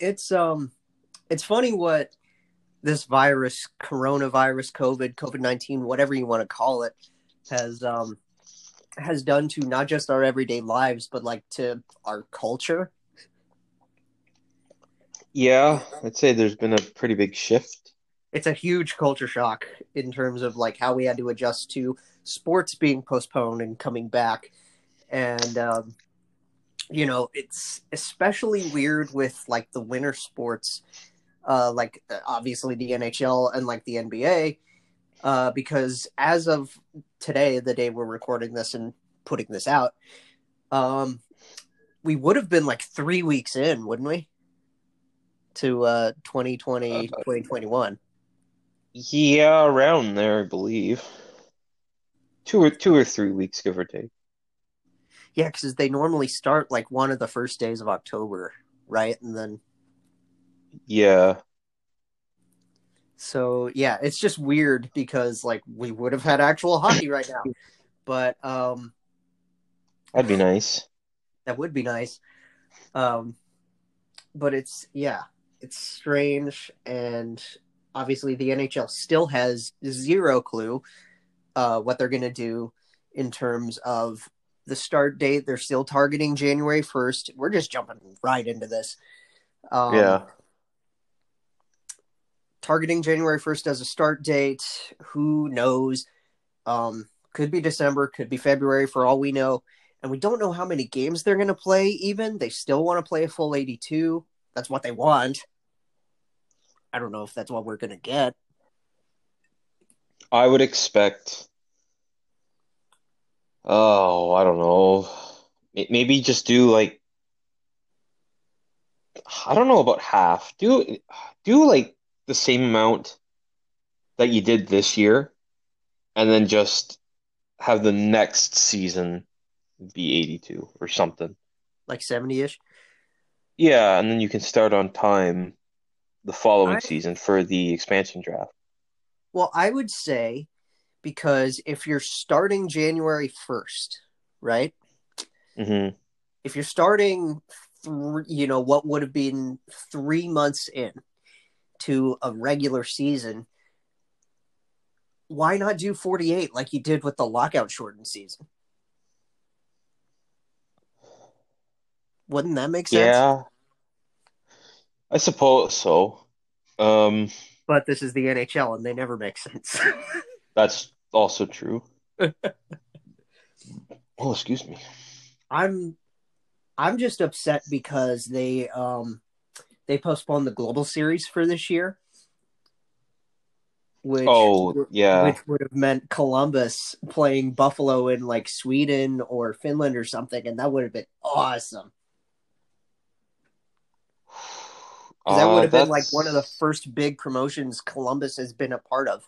It's um it's funny what this virus, coronavirus, COVID, COVID nineteen, whatever you want to call it, has um has done to not just our everyday lives, but like to our culture. Yeah, I'd say there's been a pretty big shift. It's a huge culture shock in terms of like how we had to adjust to sports being postponed and coming back, and um, you know it's especially weird with like the winter sports, uh, like obviously the NHL and like the NBA, uh, because as of today, the day we're recording this and putting this out, um, we would have been like three weeks in, wouldn't we? To uh, 2020, 2021. Yeah, around there, I believe. Two or two or three weeks, give or take. Yeah, because they normally start like one of the first days of October, right? And then Yeah. So yeah, it's just weird because like we would have had actual hockey right now, but um, That'd be nice. that would be nice. Um, but it's yeah, it's strange, and obviously the NHL still has zero clue uh, what they're gonna do in terms of the start date. They're still targeting January first. We're just jumping right into this. Um, Yeah. targeting January 1st as a start date. Who knows? Um, could be December, could be February for all we know. And we don't know how many games they're going to play, even. They still want to play a full 82. That's what they want. I don't know if that's what we're going to get. I would expect. Oh, I don't know. Maybe just do like I don't know about half. Do do like the same amount that you did this year, and then just have the next season be 82 or something. Like 70 ish. Yeah, and then you can start on time the following I- season for the expansion draft. Well, I would say because if you're starting January 1st, right? hmm if you're starting, th- you know, what would have been three months in to a regular season, why not do 48 like you did with the lockout shortened season? Wouldn't that make sense? Yeah, I suppose so. Um, But this is the NHL and they never make sense. that's also true. Oh, excuse me. I'm I'm just upset because they um they postponed the global series for this year. Which Oh, yeah. which would have meant Columbus playing Buffalo in like Sweden or Finland or something, and that would have been awesome. that Uh, would have been like one of the first big promotions Columbus has been a part of,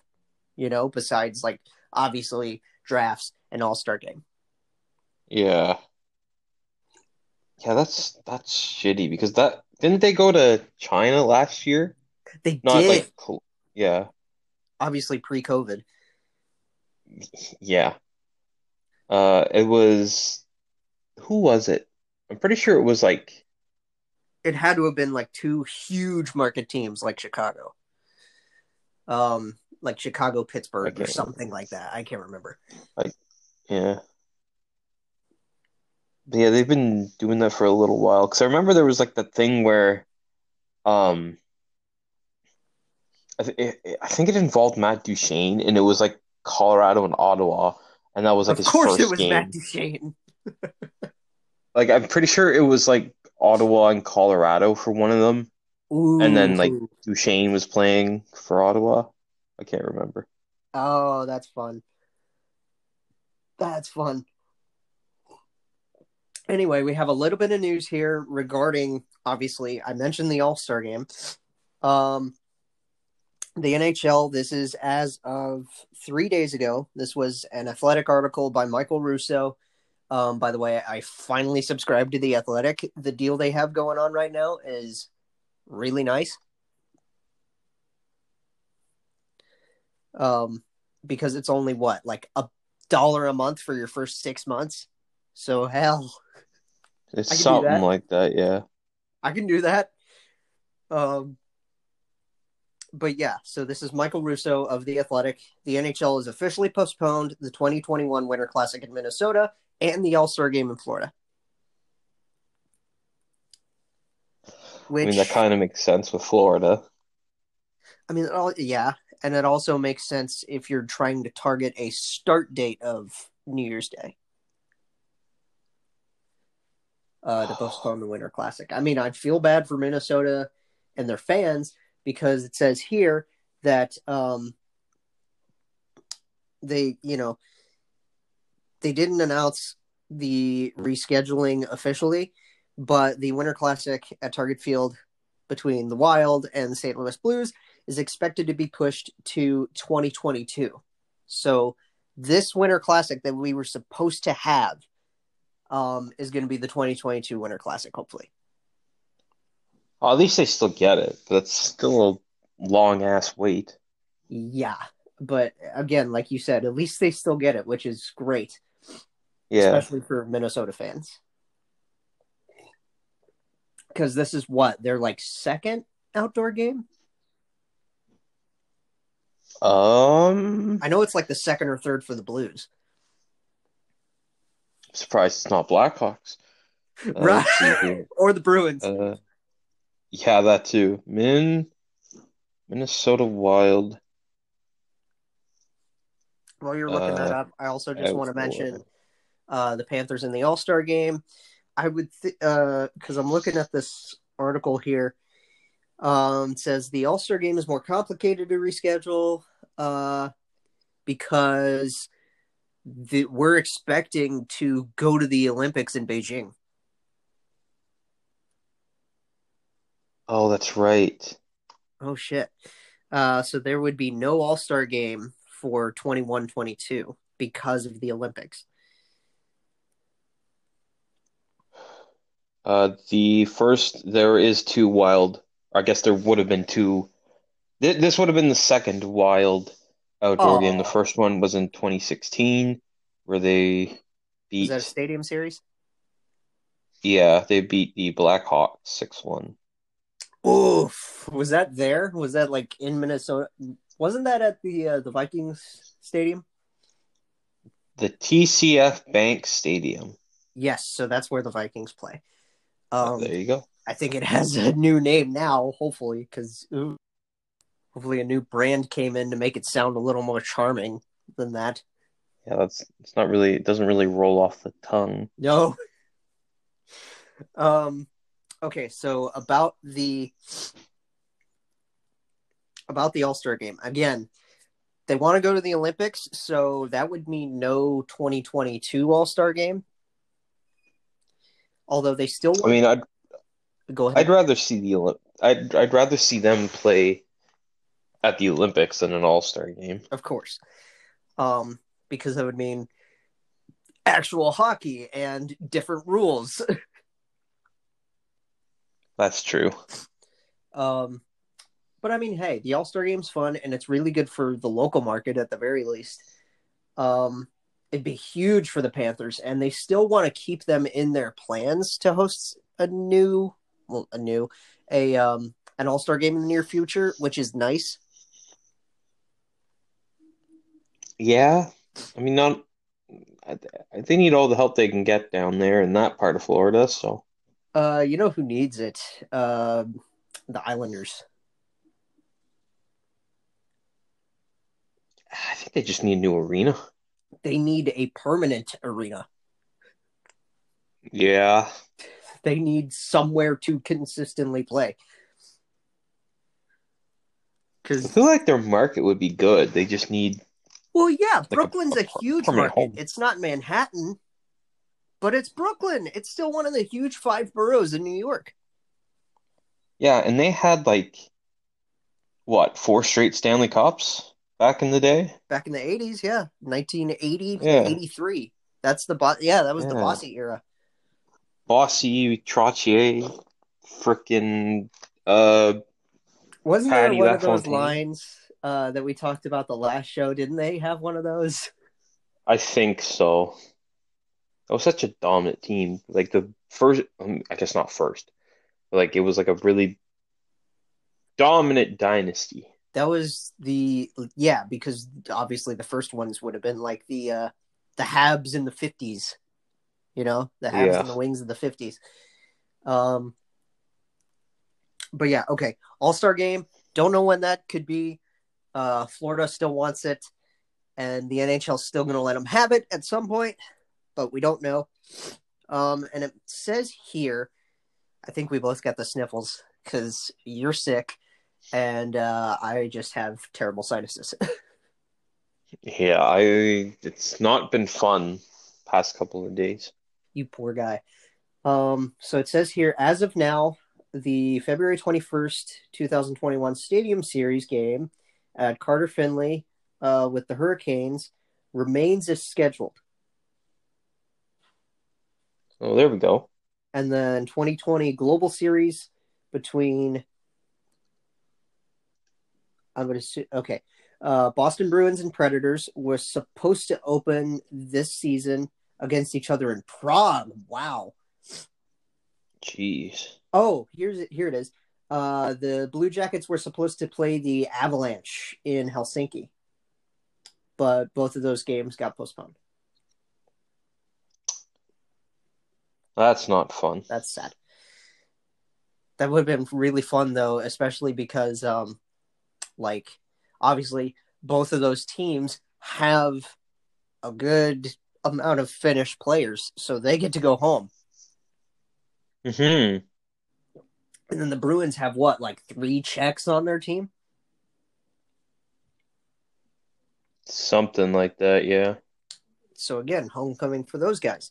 you know, besides like obviously drafts and All Star game. Yeah. Yeah, that's that's shitty because that didn't they go to China last year? They Not did like yeah, obviously pre COVID. yeah. Uh, it was who was it? I'm pretty sure it was like It had to have been like two huge market teams like Chicago. Um like Chicago Pittsburgh or something like that. I can't remember. Like, yeah. Yeah, they've been doing that for a little while. Because I remember there was like the thing where, um, I, th it, I think it involved Matt Duchene, and it was like Colorado and Ottawa, and that was like of his course first it was game. Matt Duchene. Like I'm pretty sure it was like Ottawa and Colorado for one of them, and then like Ooh. Duchene was playing for Ottawa. I can't remember. Oh, that's fun. That's fun. Anyway, we have a little bit of news here regarding obviously I mentioned the All-Star game. Um the NHL, this is as of three days ago. This was an athletic article by Michael Russo. Um, by the way, I finally subscribed to the athletic. The deal they have going on right now is really nice. Um, because it's only what, like a dollar a month for your first six months. So hell, It's I can do something that. like that, yeah. I can do that. Um, but yeah, so this is Michael Russo of The Athletic. The NHL is officially postponed the 2021 Winter Classic in Minnesota and the All Star game in Florida. Which, I mean, that kind of makes sense with Florida. I mean, yeah, and it also makes sense if you're trying to target a start date of New Year's Day uh, to postpone the Winter Classic. I mean, I feel bad for Minnesota and their fans because it says here that um, they, you know, they didn't announce the rescheduling officially, but the Winter Classic at Target Field between the Wild and the St. Louis Blues is expected to be pushed to 2022. So this Winter Classic that we were supposed to have um, is going to be the 2022 Winter Classic, hopefully. Well, at least they still get it, but it's still a long ass wait. Yeah, but again, like you said, at least they still get it, which is great. Yeah, especially for Minnesota fans, because this is what their like second outdoor game. Um, I know it's like the second or third for the Blues. surprised it's not Blackhawks. Uh, right. or the Bruins. Uh, yeah, that too. Min Minnesota Wild. While you're looking uh, that up, I also just want to mention uh, the Panthers in the All Star game. I would because th- uh, I'm looking at this article here. Um, says the All Star game is more complicated to reschedule uh, because the, we're expecting to go to the Olympics in Beijing. Oh, that's right. Oh shit. Uh, so there would be no All Star game for 21 22 because of the Olympics. Uh, the first, there is two wild. I guess there would have been two this would have been the second wild outdoor game. The first one was in 2016, where they beat. Is that a stadium series? Yeah, they beat the Blackhawks six one. Oof! Was that there? Was that like in Minnesota? Wasn't that at the uh, the Vikings stadium? The TCF Bank Stadium. Yes, so that's where the Vikings play. Um, oh, there you go. I think it has a new name now, hopefully, because hopefully a new brand came in to make it sound a little more charming than that. Yeah, that's it's not really it doesn't really roll off the tongue. No. Um okay, so about the about the All-Star game. Again, they want to go to the Olympics, so that would mean no 2022 All-Star game. Although they still I mean, I'd go ahead. I'd rather see the Olymp- I'd I'd rather see them play at the Olympics than an All Star game. Of course, um, because that would mean actual hockey and different rules. That's true. Um, but I mean, hey, the All Star Game's fun, and it's really good for the local market at the very least. Um, it'd be huge for the Panthers, and they still want to keep them in their plans to host a new, a new, a um, an All Star game in the near future, which is nice. Yeah, I mean, not. they need all the help they can get down there in that part of Florida. So, uh, you know who needs it? Uh, the Islanders. I think they just need a new arena. They need a permanent arena. Yeah. They need somewhere to consistently play. Because I feel like their market would be good. They just need well, yeah, like Brooklyn's a, a, a huge market. Home. It's not Manhattan, but it's Brooklyn. It's still one of the huge five boroughs in New York. Yeah, and they had like what four straight Stanley Cups back in the day. Back in the eighties, yeah, nineteen eighty yeah. eighty three. That's the bo- yeah, that was yeah. the Bossy era. Bossy, Trottier, freaking uh. Wasn't there one of those lines? uh, that we talked about the last show. Didn't they have one of those? I think so. It was such a dominant team. Like the first, um, I guess not first, like it was like a really dominant dynasty. That was the yeah, because obviously the first ones would have been like the uh the Habs in the fifties. You know, the Habs Yeah. and the Wings of the fifties. Um but yeah, okay. All star game. Don't know when that could be. Uh Florida still wants it, and the NHL's still gonna let them have it at some point, but we don't know. Um and it says here, I think we both got the sniffles because you're sick and uh, I just have terrible sinuses. Yeah, I it's not been fun past couple of days. You poor guy. Um, so it says here, as of now, the February 21st, 2021 Stadium Series game at Carter Finley uh, with the Hurricanes remains as scheduled. Oh, there we go. And then 2020 Global Series between, I'm going to, okay, uh, Boston Bruins and Predators was supposed to open this season against each other in Prague. Wow. Jeez. Oh, here's it. Here it is. Uh, the Blue Jackets were supposed to play the Avalanche in Helsinki, but both of those games got postponed. That's not fun. That's sad. That would have been really fun though, especially because, um, like, obviously both of those teams have a good amount of Finnish players, so they get to go home. hmm And then the Bruins have what, like three Czechs on their team? Something like that, yeah. So again, homecoming for those guys.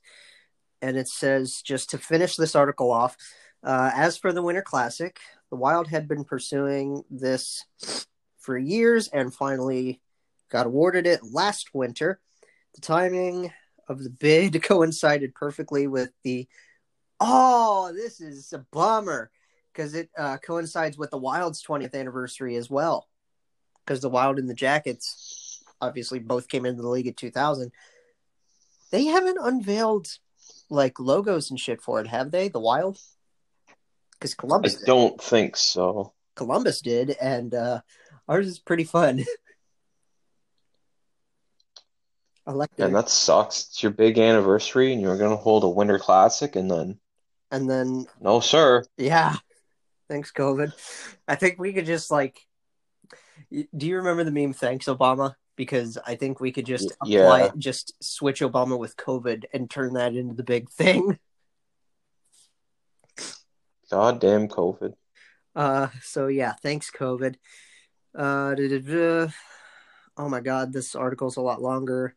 And it says just to finish this article off, uh, as for the Winter Classic, the Wild had been pursuing this for years and finally got awarded it last winter. The timing of the bid coincided perfectly with the oh, this is a bummer because it uh, coincides with the Wild's 20th anniversary as well. Because the Wild and the Jackets obviously both came into the league in 2000 they haven't unveiled like logos and shit for it, have they? The Wild, because I Columbus, did. don't think so. Columbus did, and uh, ours is pretty fun. Like And that. sucks. It's your big anniversary and you're gonna hold a winter classic and then And then, no sir. yeah, thanks COVID. I think we could just like. Do you remember the meme? Thanks Obama. Because I think we could just apply yeah. it, just switch Obama with COVID and turn that into the big thing. Goddamn COVID. Uh, so yeah, thanks COVID. Uh, oh my God, this article's a lot longer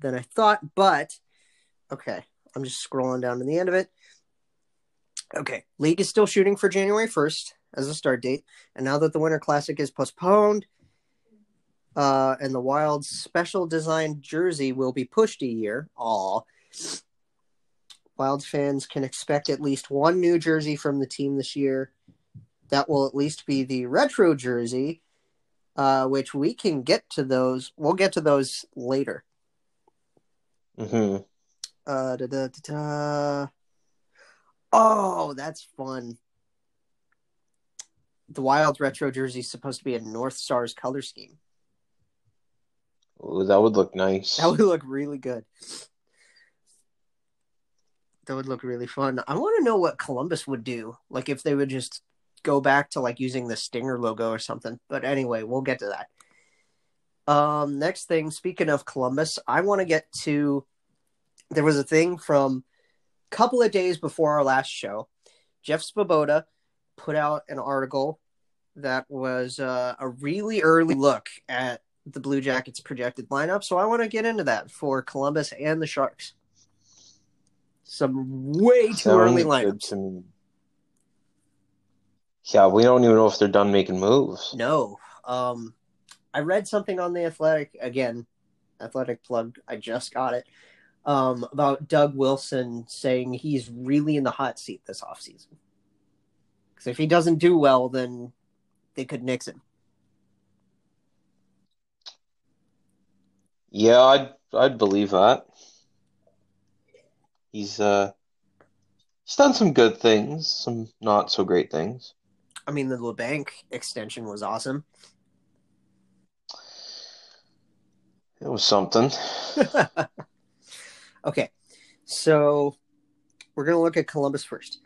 than I thought, but okay, I'm just scrolling down to the end of it. Okay, league is still shooting for January 1st as a start date, and now that the Winter Classic is postponed, uh, and the Wild's special designed jersey will be pushed a year. Aw. Wild fans can expect at least one new jersey from the team this year that will at least be the retro jersey, uh, which we can get to those. We'll get to those later. Hmm Uh, da, da, da, da. Oh, that's fun. The Wild retro jersey is supposed to be a North Stars color scheme. Ooh, that would look nice. That would look really good. That would look really fun. I want to know what Columbus would do. Like if they would just go back to like using the Stinger logo or something. But anyway, we'll get to that. Um next thing, speaking of Columbus, I want to get to there was a thing from a couple of days before our last show. Jeff Svoboda put out an article that was uh, a really early look at the Blue Jackets projected lineup. So I want to get into that for Columbus and the Sharks. Some way too Sounds early lineups. Yeah, we don't even know if they're done making moves. No. Um, I read something on the Athletic again. Athletic plug. I just got it. Um, about Doug Wilson saying he's really in the hot seat this offseason. Because if he doesn't do well, then they could nix him. Yeah, I'd I'd believe that. He's uh he's done some good things, some not so great things. I mean, the Labanc extension was awesome. It was something. okay, so we're gonna look at Columbus first.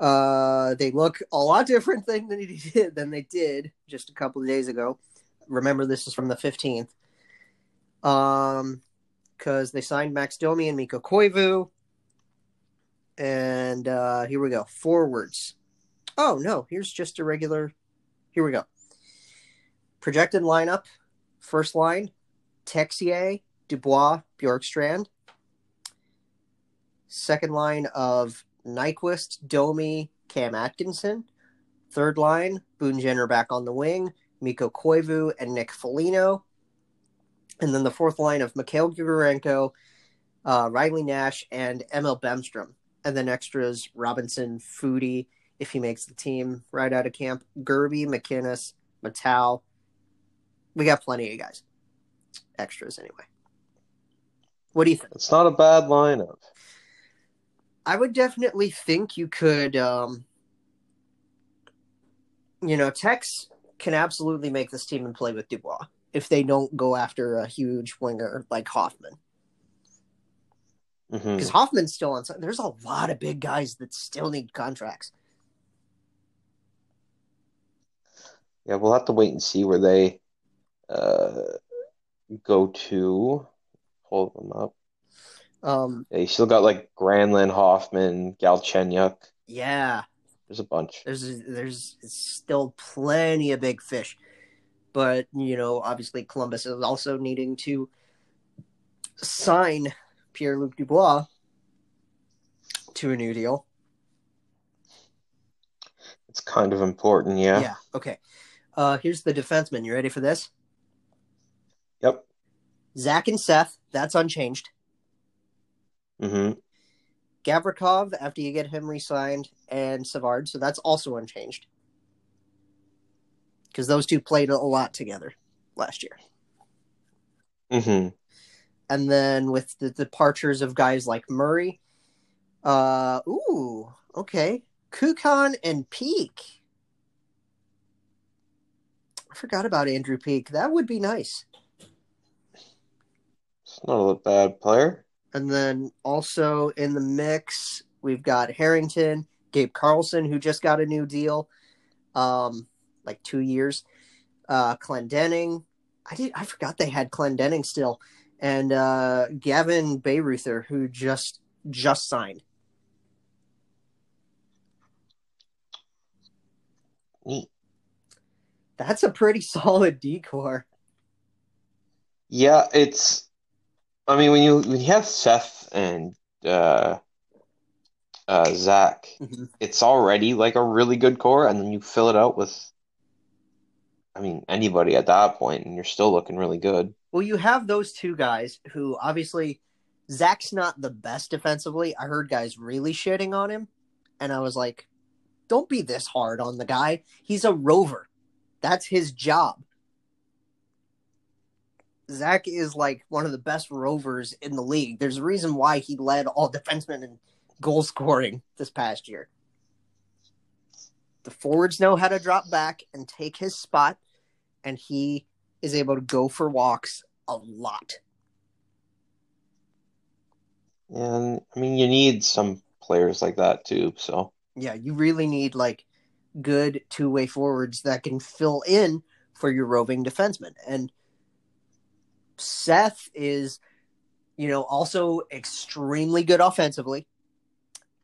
Uh, they look a lot different thing than they did than they did just a couple of days ago. Remember, this is from the fifteenth. Um, because they signed Max Domi and Mikko Koivu. And uh, here we go. Forwards. Oh no, here's just a regular. Here we go. Projected lineup. First line: Texier, Dubois, Bjorkstrand. Second line of Nyquist, Domi, Cam Atkinson. Third line: Boone Jenner back on the wing, Mikko Koivu and Nick Foligno. And then the fourth line of Mikhail Grigorenko, uh, Riley Nash, and Emil Bemstrom. And then extras Robinson, Foudy, if he makes the team right out of camp, Gerbe, MacInnis, Matteau. We got plenty of guys. Extras anyway. What do you think? It's not a bad lineup. I would definitely think you could um you know, Tex can absolutely make this team and play with Dubois if they don't go after a huge winger like Hoffman. Because Hoffman's still on. There's a lot of big guys that still need contracts. Yeah, we'll have to wait and see where they uh, go to. Pull them up. Um, Yeah, you still got like Granlund, Hoffman, Galchenyuk. yeah, There's a bunch. there's there's still plenty of big fish, but you know, obviously Columbus is also needing to sign Pierre Luc Dubois to a new deal. It's kind of important, yeah. Yeah. Okay. Uh, here's the defenseman. You ready for this? Yep. Zach and Seth. That's unchanged. hmm Gavrikov after you get him re-signed, and Savard. So that's also unchanged because those two played a lot together last year. hmm And then with the departures of guys like Murray, uh, ooh, okay, Kukan and Peeke. I forgot about Andrew Peeke. That would be nice. Not a bad player. And then also in the mix, we've got Harrington, Gabe Carlsson, who just got a new deal, um, like two years. Uh, Clendenning, I did, I forgot they had Clendenning still, and uh, Gavin Bayreuther, who just just signed. Neat. That's a pretty solid decor. Yeah, it's. I mean, when you when you have Seth and uh, uh, Zach, Mhm. it's already like a really good core, and then you fill it out with, I mean, anybody at that point, and you're still looking really good. Well, you have those two guys who obviously Zach's not the best defensively. I heard guys really shitting on him, and I was like, don't be this hard on the guy. He's a rover. That's his job. Zach is like one of the best rovers in the league. There's a reason why he led all defensemen in goal scoring this past year. The forwards know how to drop back and take his spot, and he is able to go for walks a lot. And I mean, you need some players like that too. So Yeah, you really need like good two way forwards that can fill in for your roving defenseman. And Seth is, you know, also extremely good offensively.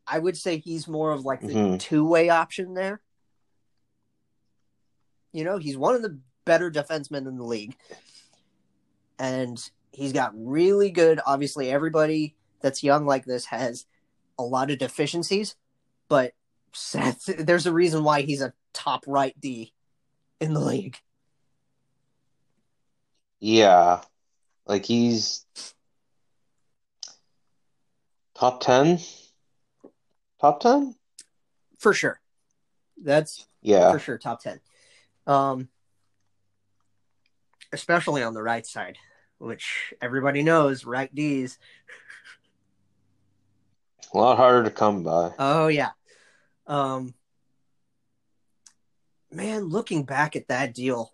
I would say he's more of like the Mhm. two way option there. You know, he's one of the better defensemen in the league. And he's got really good, obviously, everybody that's young like this has a lot of deficiencies, but Seth, there's a reason why he's a top right D in the league. yeah, like he's top ten, top ten. For sure. That's Yeah, for sure top 10. Um, especially on the right side, which everybody knows right D's. a lot harder to come by. Oh, yeah. Um, man, looking back at that deal,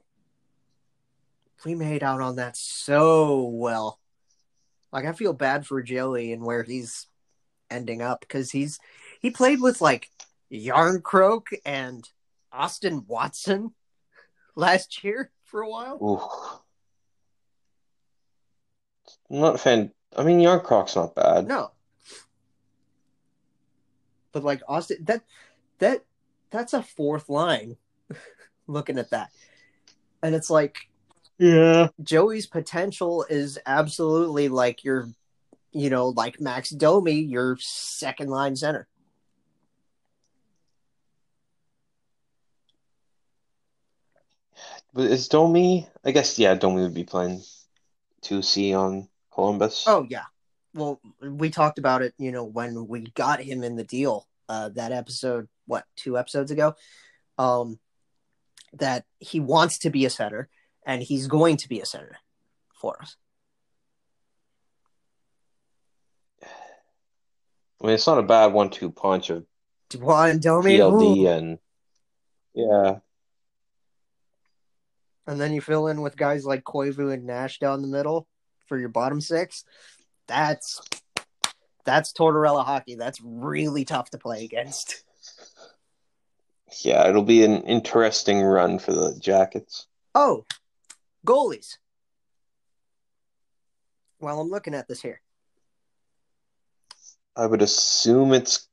we made out on that so well. Like I feel bad for Joey and where he's ending up because he's he played with like Jarnkrok and Austin Watson last year for a while. Ooh. Not a fan. I mean, Jarnkrok's not bad. No. But like Austin that that that's a fourth line looking at that. And it's like Yeah. Joey's potential is absolutely like your you know, like Max Domi, your second line center. But is Domi? I guess yeah, Domi would be playing two C on Columbus. Oh yeah. Well, we talked about it, you know, when we got him in the deal, uh that episode, what, two episodes ago? Um that he wants to be a center and he's going to be a center for us. I mean, it's not a bad one-two punch of Dubois and Domi. PLD and yeah, And then you fill in with guys like Koivu and Nash down the middle for your bottom six. That's that's Tortorella hockey. That's really tough to play against. yeah, it'll be an interesting run for the Jackets. Oh, goalies. While I'm looking at this here. I would assume it's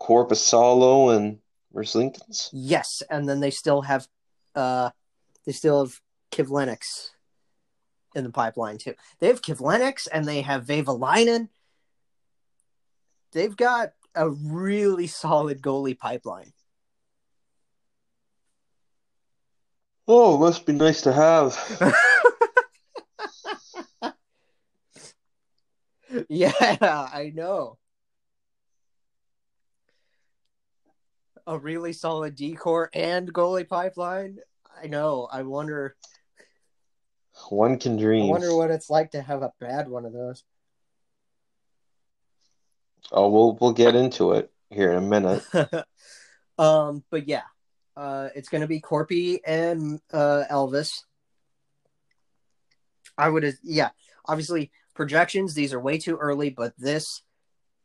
Korpisalo and Merzlikins. Yes, and then they still have uh they still have Kivlenieks in the pipeline too. They have Kivlenieks and they have Vehvilainen. They've got a really solid goalie pipeline. Oh, it must be nice to have. yeah, I know. A really solid decor and goalie pipeline. I know. I wonder. One can dream. I wonder what it's like to have a bad one of those. Oh, we'll we'll get into it here in a minute. um, but yeah, uh, it's gonna be Corpy and uh, Elvis. I would, yeah, obviously projections. These are way too early, but this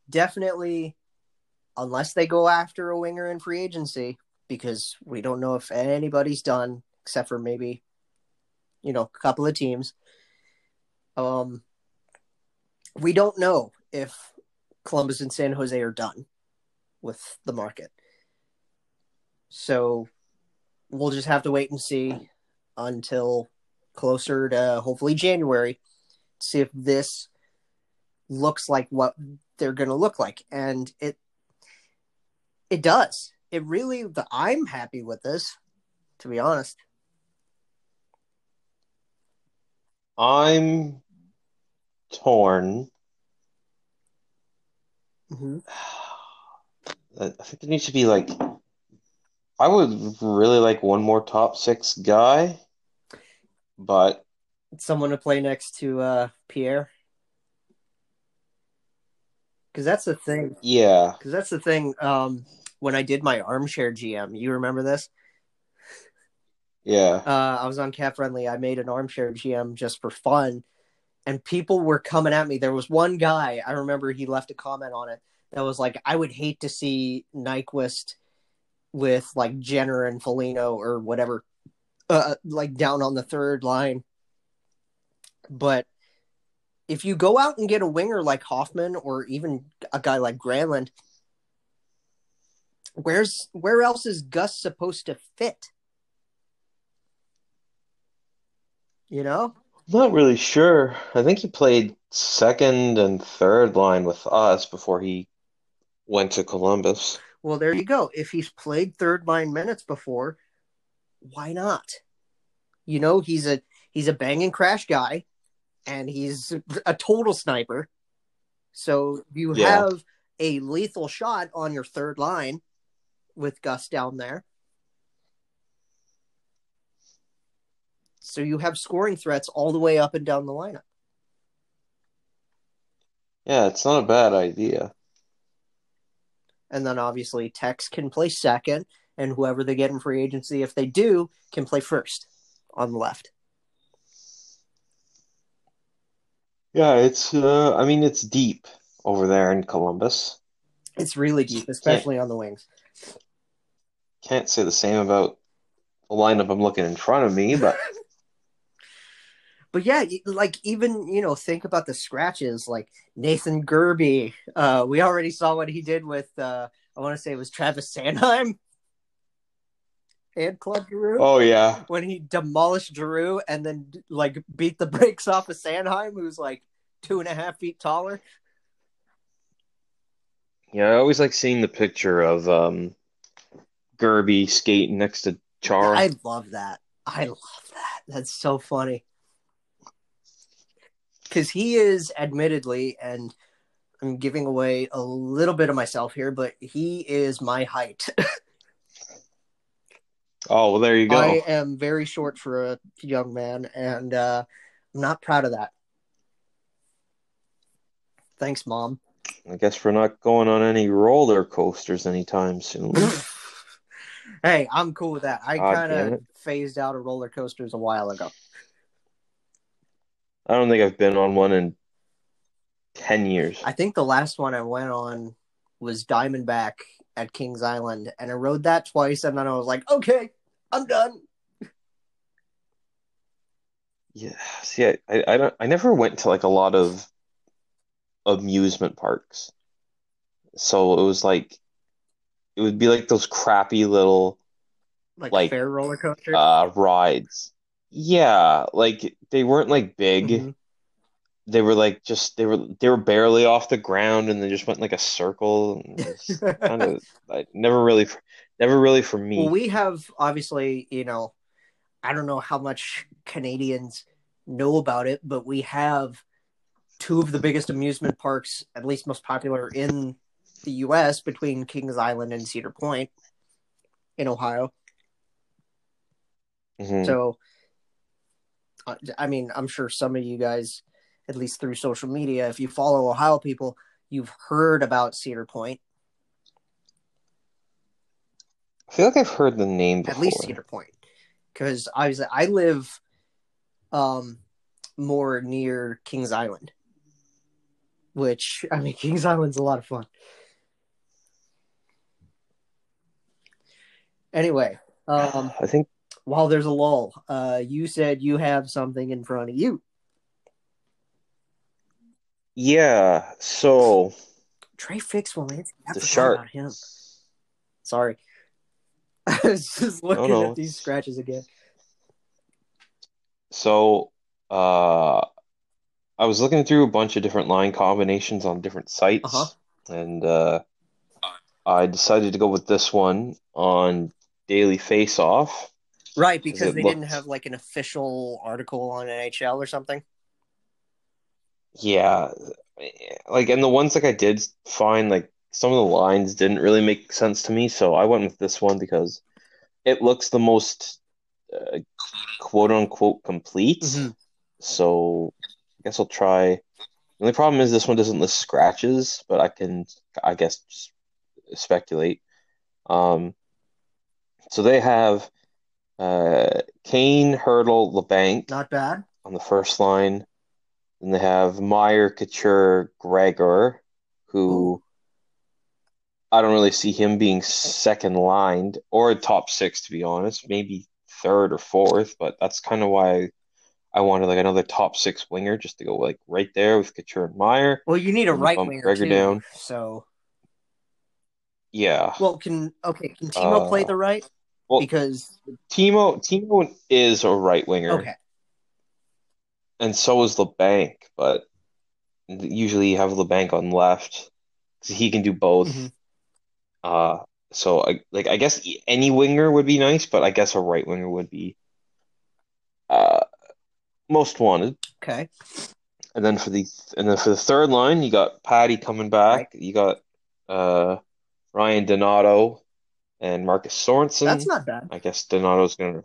definitely, unless they go after a winger in free agency, because we don't know if anybody's done except for maybe, you know, a couple of teams. Um, we don't know if Columbus and San Jose are done with the market. So we'll just have to wait and see until closer to hopefully January, see if this looks like what they're going to look like, and it it does. It really. The, I'm happy with this, to be honest. I'm torn. Mm-hmm. I think it needs to be like. I would really like one more top six guy, but Someone to play next to uh, Pierre, because that's the thing. yeah, Because that's the thing. Um, when I did my armchair GM, you remember this? yeah. uh, I was on CapFriendly. I made an armchair GM just for fun, and people were coming at me. There was one guy I remember he left a comment on it that was like, "I would hate to see Nyquist with like Jenner and Foligno or whatever, uh, like down on the third line." But if you go out and get a winger like Hoffman or even a guy like Granlund, where's where else is Gus supposed to fit? You know? Not really sure. I think he played second and third line with us before he went to Columbus. Well, there you go. If he's played third line minutes before, why not? You know, he's a he's a bang and crash guy, and he's a total sniper. So you Yeah. have a lethal shot on your third line with Gus down there. So you have scoring threats all the way up and down the lineup. Yeah, it's not a bad idea. And then obviously Tex can play second, and whoever they get in free agency, if they do, can play first on the left. Yeah, it's uh I mean it's deep over there in Columbus. It's really deep, especially on the wings. Can't say the same about the lineup I'm looking in front of me, but But yeah, like even you know, think about the scratches. Like Nathan Gerbe, uh, we already saw what he did with. Uh, I want to say it was Travis Sanheim and Claude Giroux oh yeah. when he demolished Giroux and then like beat the brakes off of Sanheim, who's like two and a half feet taller. Yeah, I always like seeing the picture of um Gerbe skating next to Chara. I love that. I love that. That's so funny. Because he is admittedly, and I'm giving away a little bit of myself here, but he is my height. Oh, well there you go. I am very short for a young man, and uh, I'm not proud of that. Thanks, mom. I guess we're not going on any roller coasters anytime soon. hey, I'm cool with that. I kind of phased out of roller coasters a while ago. I don't think I've been on one in 10 years. I think the last one I went on was Diamondback at Kings Island, and I rode that twice, and then I was like, okay, I'm done. Yeah, see, I, I, I don't, I never went to like a lot of amusement parks. So it was like, it would be like those crappy little Like, Like, fair roller coaster. uh rides. Yeah, like they weren't like big. Mhm. They were like just they were they were barely off the ground and they just went like a circle. And it's kind of like never really never really for me. Well, we have obviously, you know, I don't know how much Canadians know about it, but we have two of the biggest amusement parks, at least most popular in the U.S., between Kings Island and Cedar Point in Ohio. Mhm. So, I mean, I'm sure some of you guys, at least through social media, if you follow Ohio people, you've heard about Cedar Point, I feel like I've heard the name at least Cedar Point, because I was I live um more near Kings Island, which I mean Kings Island's a lot of fun. Anyway, um, I think while there's a lull, uh, you said you have something in front of you. yeah. So Trey Fix will answer. The shark. about him. Sorry. I was just looking no. at these scratches again. So, uh, I was looking through a bunch of different line combinations on different sites, Uh-huh. and uh, I decided to go with this one on Daily Face Off. Right, Because they didn't have like an official article on NHL or something. Yeah, like, and the ones like I did find, like some of the lines didn't really make sense to me, so I went with this one because it looks the most uh, quote unquote complete. Mhm. So I guess I'll try. The only problem is this one doesn't list scratches, but I can, I guess, speculate. Um, so they have uh, Kane, Hertl, Labanc Not bad. on the first line. Then they have Meier, Couture, Gregor, who I don't really see him being second lined or a top six, to be honest. Maybe third or fourth, but that's kind of why I wanted like another top six winger just to go like right there with Couture and Meier. Well, you need a right bump winger Gregor too. down. So, Yeah. well, can okay, can Timo Uh, play the right? Well, because Timo Timo is a right winger, okay, and so is Labanc, but usually you have Labanc on left because he can do both. Mhm. Uh, so I like I guess any winger would be nice, but I guess a right winger would be uh most wanted. okay, And then for the and then for the third line, you got Patty coming back. You got uh Ryan Donato and Marcus Sorensen. that's not bad. I guess Donato's gonna.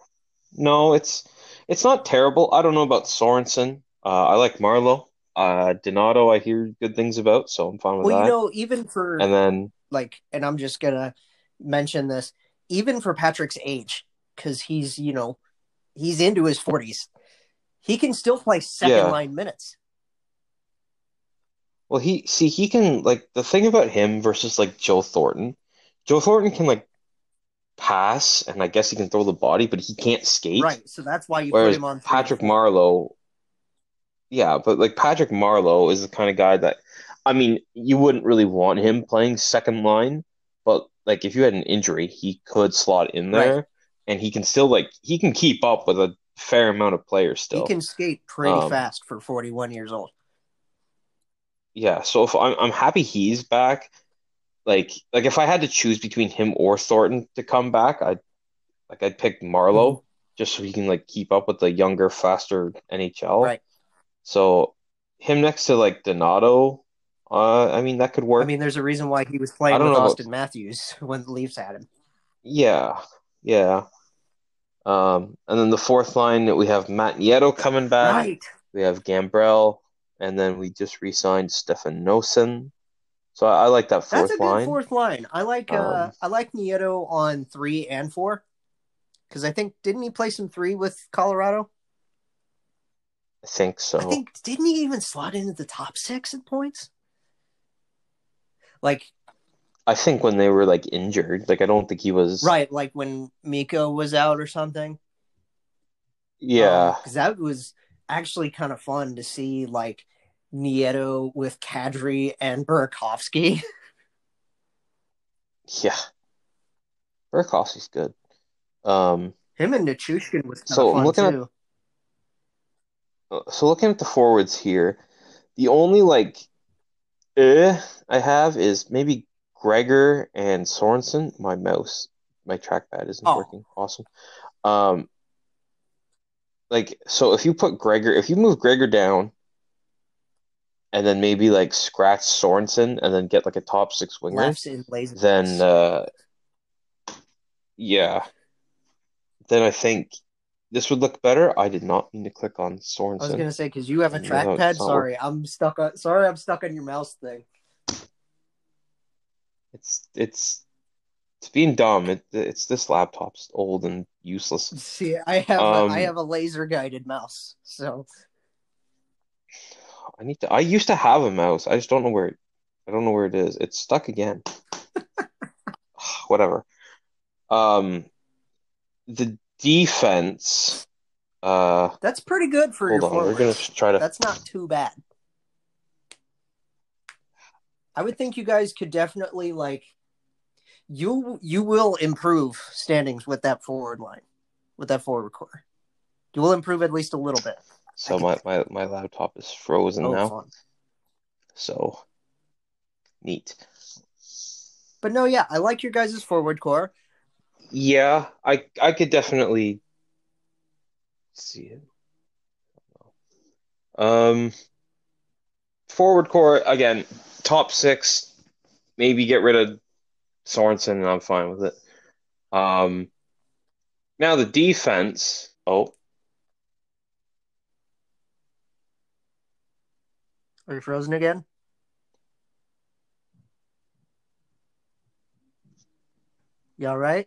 No, it's it's not terrible. I don't know about Sorensen. Uh, I like Marleau. Uh, Donato, I hear good things about, so I'm fine with Well, that. Well, you know, even for And then, like, and I'm just gonna mention this. even for Patrick's age, because he's you know he's into his forties, he can still play second Yeah. line minutes. Well, he see he can like the thing about him versus like Joe Thornton. Joe Thornton can like pass and I guess he can throw the body, but he can't skate. Right, so that's why you put him on Patrick. Marleau, yeah, but like Patrick Marlowe is the kind of guy that, I mean, you wouldn't really want him playing second line, but like if you had an injury, he could slot in Right. there, and he can still like he can keep up with a fair amount of players still. He can skate pretty Um, fast for forty one years old. Yeah, so if I'm I'm happy he's back. Like like if I had to choose between him or Thornton to come back, I'd like I'd pick Marleau Mm-hmm. just so he can like keep up with the younger, faster NHL. Right. So him next to like Donato, uh, I mean that could work. I mean, there's a reason why he was playing with know about- Auston Matthews when the Leafs had him. Yeah, yeah. Um, and then the fourth line we have Matt Nieto coming back. Right. We have Gambrell, and then we just re-signed Stefan Noesen. So I, I like that fourth line. That's a good line. fourth line. I like uh Um, I like Nieto on three and four. Because I think didn't he play some three with Colorado? I think so. I think didn't he even slot into the top six in points? Like I think when they were like injured, like I don't think he was. right, like when Mikko was out or something. Yeah, because that was actually kind of fun to see like Nieto with Kadri and Burakovsky. yeah. Burakovsky's good. Um, Him and Nichushkin was So, fun looking at- so looking at the forwards here, the only like, eh, I have is maybe Gregor and Sorensen. My mouse, my trackpad isn't Oh. working. Awesome. Um, like so, if you put Gregor, if you move Gregor down, and then maybe like scratch Sorensen, and then get like a top six winger. Lefts in lazy. then uh yeah then i think this would look better i did not mean to click on Sorensen. I was gonna say because you have a trackpad. Sorry, I'm stuck on. Sorry, I'm stuck on your mouse thing. it's it's it's being dumb it, it's this laptop's old and useless See, I have Um, a, I have a laser guided mouse. So i need to i used to have a mouse i just don't know where it i don't know where it is it's stuck again whatever um the defense uh that's pretty good for hold your on we're gonna try to That's not too bad. I would think you guys could definitely like you you will improve standings with that forward line, with that forward core. You will improve at least a little bit. So my, my my laptop is frozen Oh, now fun. So neat. But no, yeah, I like your guys' forward core. Yeah, I I could definitely see it. Um, forward core again, top six. Maybe get rid of Sorensen, and I'm fine with it. Um, now the defense. Oh, Are you frozen again? You all right?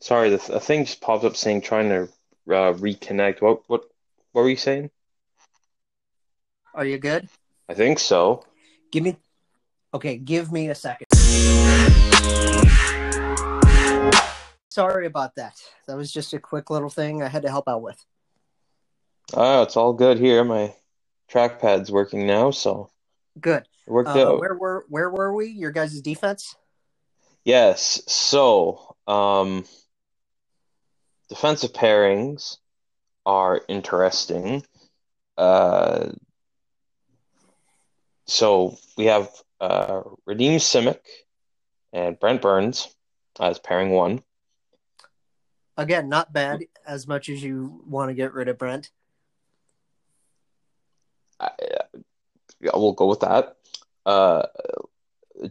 sorry, the, th- a thing just popped up saying trying to uh, reconnect. What what what were you saying? Are you good? I think so. Give me Okay, give me a second. Sorry about that. That was just a quick little thing I had to help out with. Ah, it's all good here. My trackpad's working now, so Good. it worked Uh, out. where were where were we? Your guys' defense? Yes. So, um, defensive pairings are interesting. Uh, so we have uh, Radim Simek and Brent Burns as pairing one. Again, not bad as much as you want to get rid of Brent. I, yeah, we'll go with that. Uh,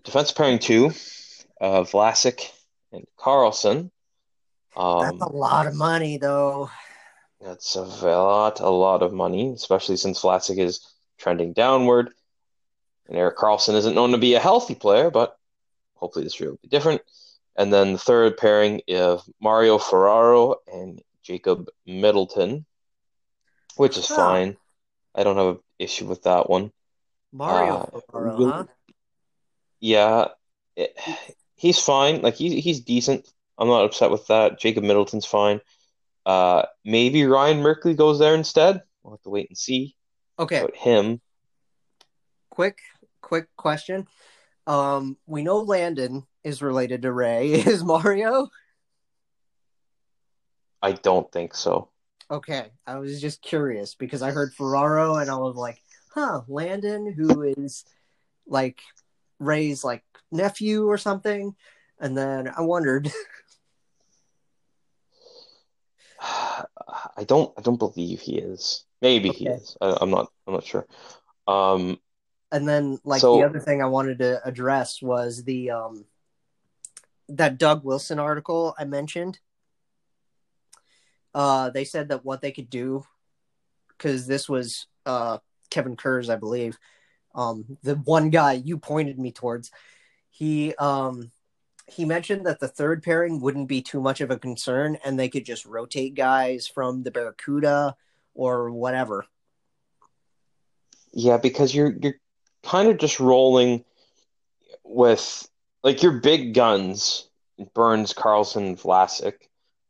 defensive pairing two, uh, Vlasic and Karlsson. Um, That's a lot of money though. That's a lot, a lot of money, especially since Vlasic is trending downward. And Erik Karlsson isn't known to be a healthy player, but hopefully this year will be different. And then the third pairing of Mario Ferraro and Jacob Middleton, which is fine. I don't have an issue with that one. Mario Uh, Ferraro, Will- huh? Yeah, it- he's fine. Like he, he's decent. I'm not upset with that. Jacob Middleton's fine. Uh, maybe Ryan Merkley goes there instead. We'll have to wait and see Okay, about him. quick, quick question. Um, we know Landon is related to Ray. Is Mario? I don't think so. Okay, I was just curious because I heard Ferraro and I was like, huh, Landon, who is like Ray's like nephew or something. And then I wondered, I don't. I don't believe he is. Maybe he is. I, I'm not. I'm not sure. Um, and then like So- the other thing I wanted to address was the um that Doug Wilson article I mentioned. Uh, they said that what they could do, because this was uh Kevin Kurz, I believe, um, the one guy you pointed me towards. He um he mentioned that the third pairing wouldn't be too much of a concern, and they could just rotate guys from the Barracuda or whatever. yeah, because you're you're kind of just rolling with like your big guns, Burns, Karlsson, Vlasic,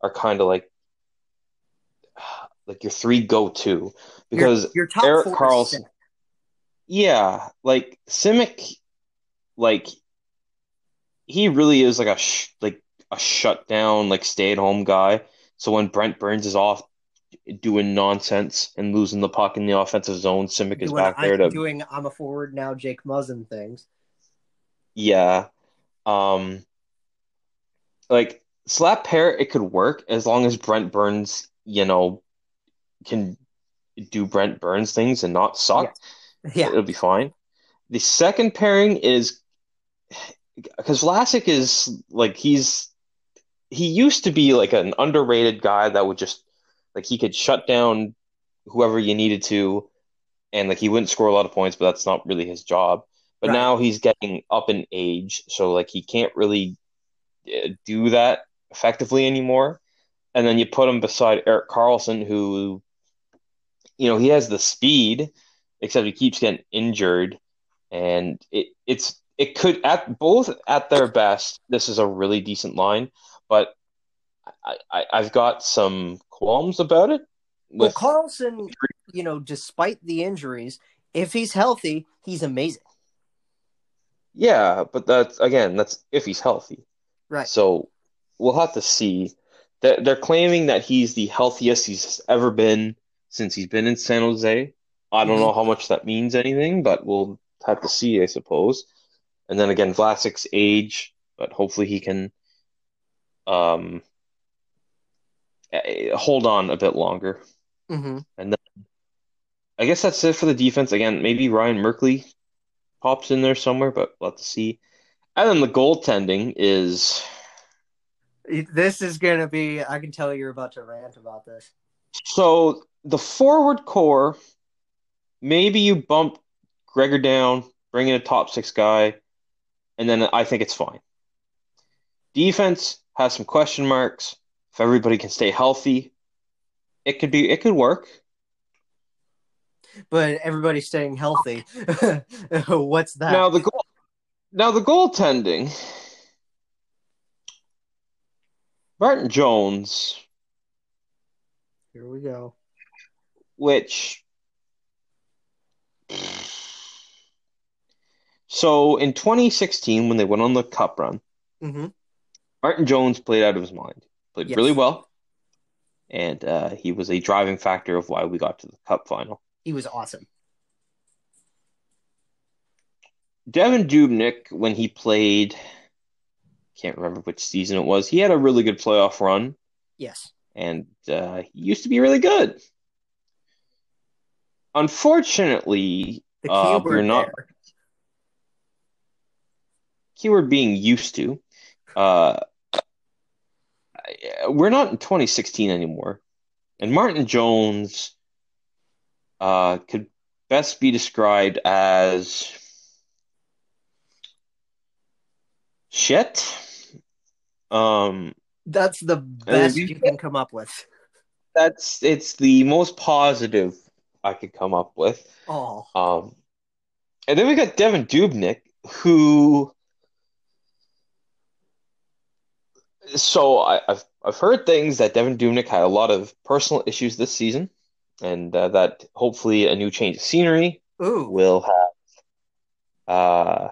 are kind of like like your three go-to because your, your top Erik four Karlsson- Yeah, like Simek, like he really is like a sh like a shutdown, like stay at home guy. So when Brent Burns is off doing nonsense and losing the puck in the offensive zone, Simek is back there I'm to doing I'm a forward now, Jake Muzzin things. yeah. Um, like slap pair, it could work as long as Brent Burns, you know, can do Brent Burns things and not suck. Yeah, It'll be fine. The second pairing is because Vlasic is like he's he used to be like an underrated guy that would just like he could shut down whoever you needed to, and like he wouldn't score a lot of points, but that's not really his job. But Right. now he's getting up in age, so like he can't really uh, do that effectively anymore. And then you put him beside Erik Karlsson, who, you know, he has the speed, except he keeps getting injured, and it it's it could at both at their best, this is a really decent line, but I, I I've got some qualms about it. well, Karlsson, you know, despite the injuries, if he's healthy, he's amazing. yeah, but that's again, that's if he's healthy. Right. So we'll have to see. They're claiming that he's the healthiest he's ever been since he's been in San Jose. I don't know how much that means anything, but we'll have to see, I suppose. And then again, Vlasic's age, but hopefully he can um eh, hold on a bit longer. hmm And then I guess that's it for the defense. Again, maybe Ryan Merkley pops in there somewhere, but we'll have to see. And then the goaltending is This is gonna be. I can tell you're about to rant about this. So the forward core, maybe you bump Gregor down, bring in a top six guy, and then I think it's fine. Defense has some question marks. If everybody can stay healthy, it could be it could work. But everybody's staying healthy. What's that? Now the goal now the goaltending. Martin Jones, Here we go. Which so in 2016 when they went on the cup run, hmm Martin Jones played out of his mind. Played Yes. really well. And uh, he was a driving factor of why we got to the cup final. He was awesome. Devan Dubnyk, when he played, can't remember which season it was, he had a really good playoff run, Yes. and uh, he used to be really good. Unfortunately, The Uh, we're not- there. keyword being used to, uh, we're not in 2016 anymore. And Martin Jones uh, could best be described as shit. Um, That's the best you can come up with. that's it's the most positive I could come up with. Oh, Um, and then we got Devan Dubnyk, who. So I, I've I've heard things that Devan Dubnyk had a lot of personal issues this season, and uh, that hopefully a new change of scenery ooh, will have uh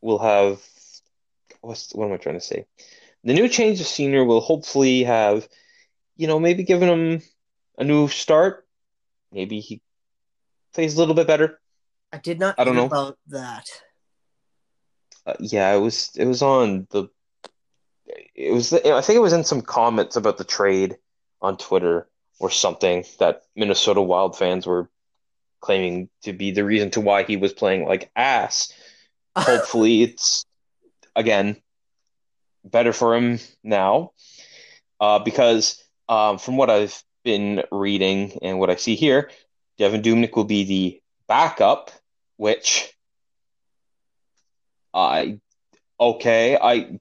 will have what's what am I trying to say? The new change of scenery will hopefully have, you know, maybe given him a new start. Maybe he plays a little bit better. I did not I don't know. about that. Uh, yeah, it was it was on the it was I think it was in some comments about the trade on Twitter or something that Minnesota Wild fans were claiming to be the reason to why he was playing like ass. Hopefully, it's again better for him now, uh, because um, from what I've been reading and what I see here, Devan Dubnyk will be the backup, which I okay, I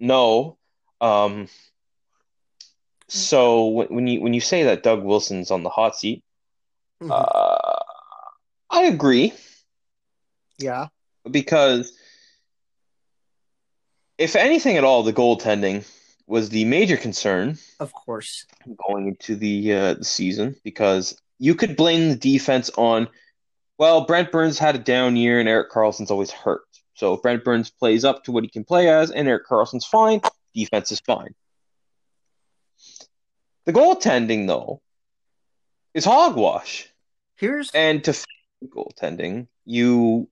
no. Um, so when, when you when you say that Doug Wilson's on the hot seat, Mhm. uh, I agree yeah, because if anything at all, the goaltending was the major concern of course. going into the uh, the season because you could blame the defense on, well, Brent Burns had a down year and Erik Karlsson's always hurt. So if Brent Burns plays up to what he can play as and Erik Karlsson's fine, defense is fine. The goaltending, though, is hogwash. Here's And to goaltending, you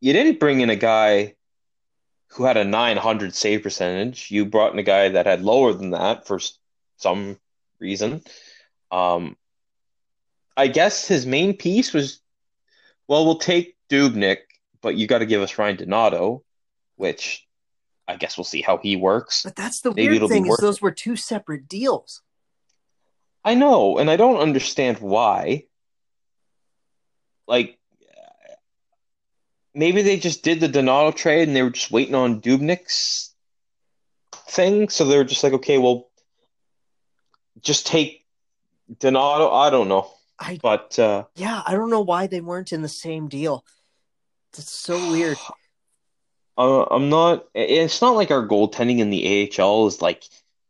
you didn't bring in a guy who had a 900 save percentage. You brought in a guy that had lower than that for some reason. Um, I guess his main piece was, well, we'll take Dubnyk, but you got to give us Ryan Donato, which I guess we'll see how he works. but that's the Maybe weird thing is those were two separate deals. I know, and I don't understand why. Like, maybe they just did the Donato trade and they were just waiting on Dubnyk's thing, so they were just like, okay, well, just take Donato. I don't know, I but uh, yeah, I don't know why they weren't in the same deal. It's so weird. uh, I'm not. It's not like our goaltending in the AHL is like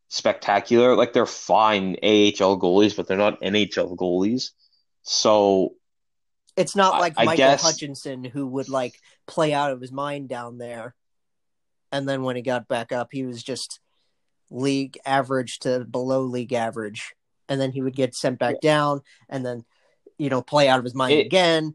spectacular. Like they're fine AHL goalies, but they're not NHL goalies. So It's not like I Michael guess- Hutchinson who would like play out of his mind down there, and then when he got back up, he was just league average to below league average, and then he would get sent back down, and then you know play out of his mind It- again.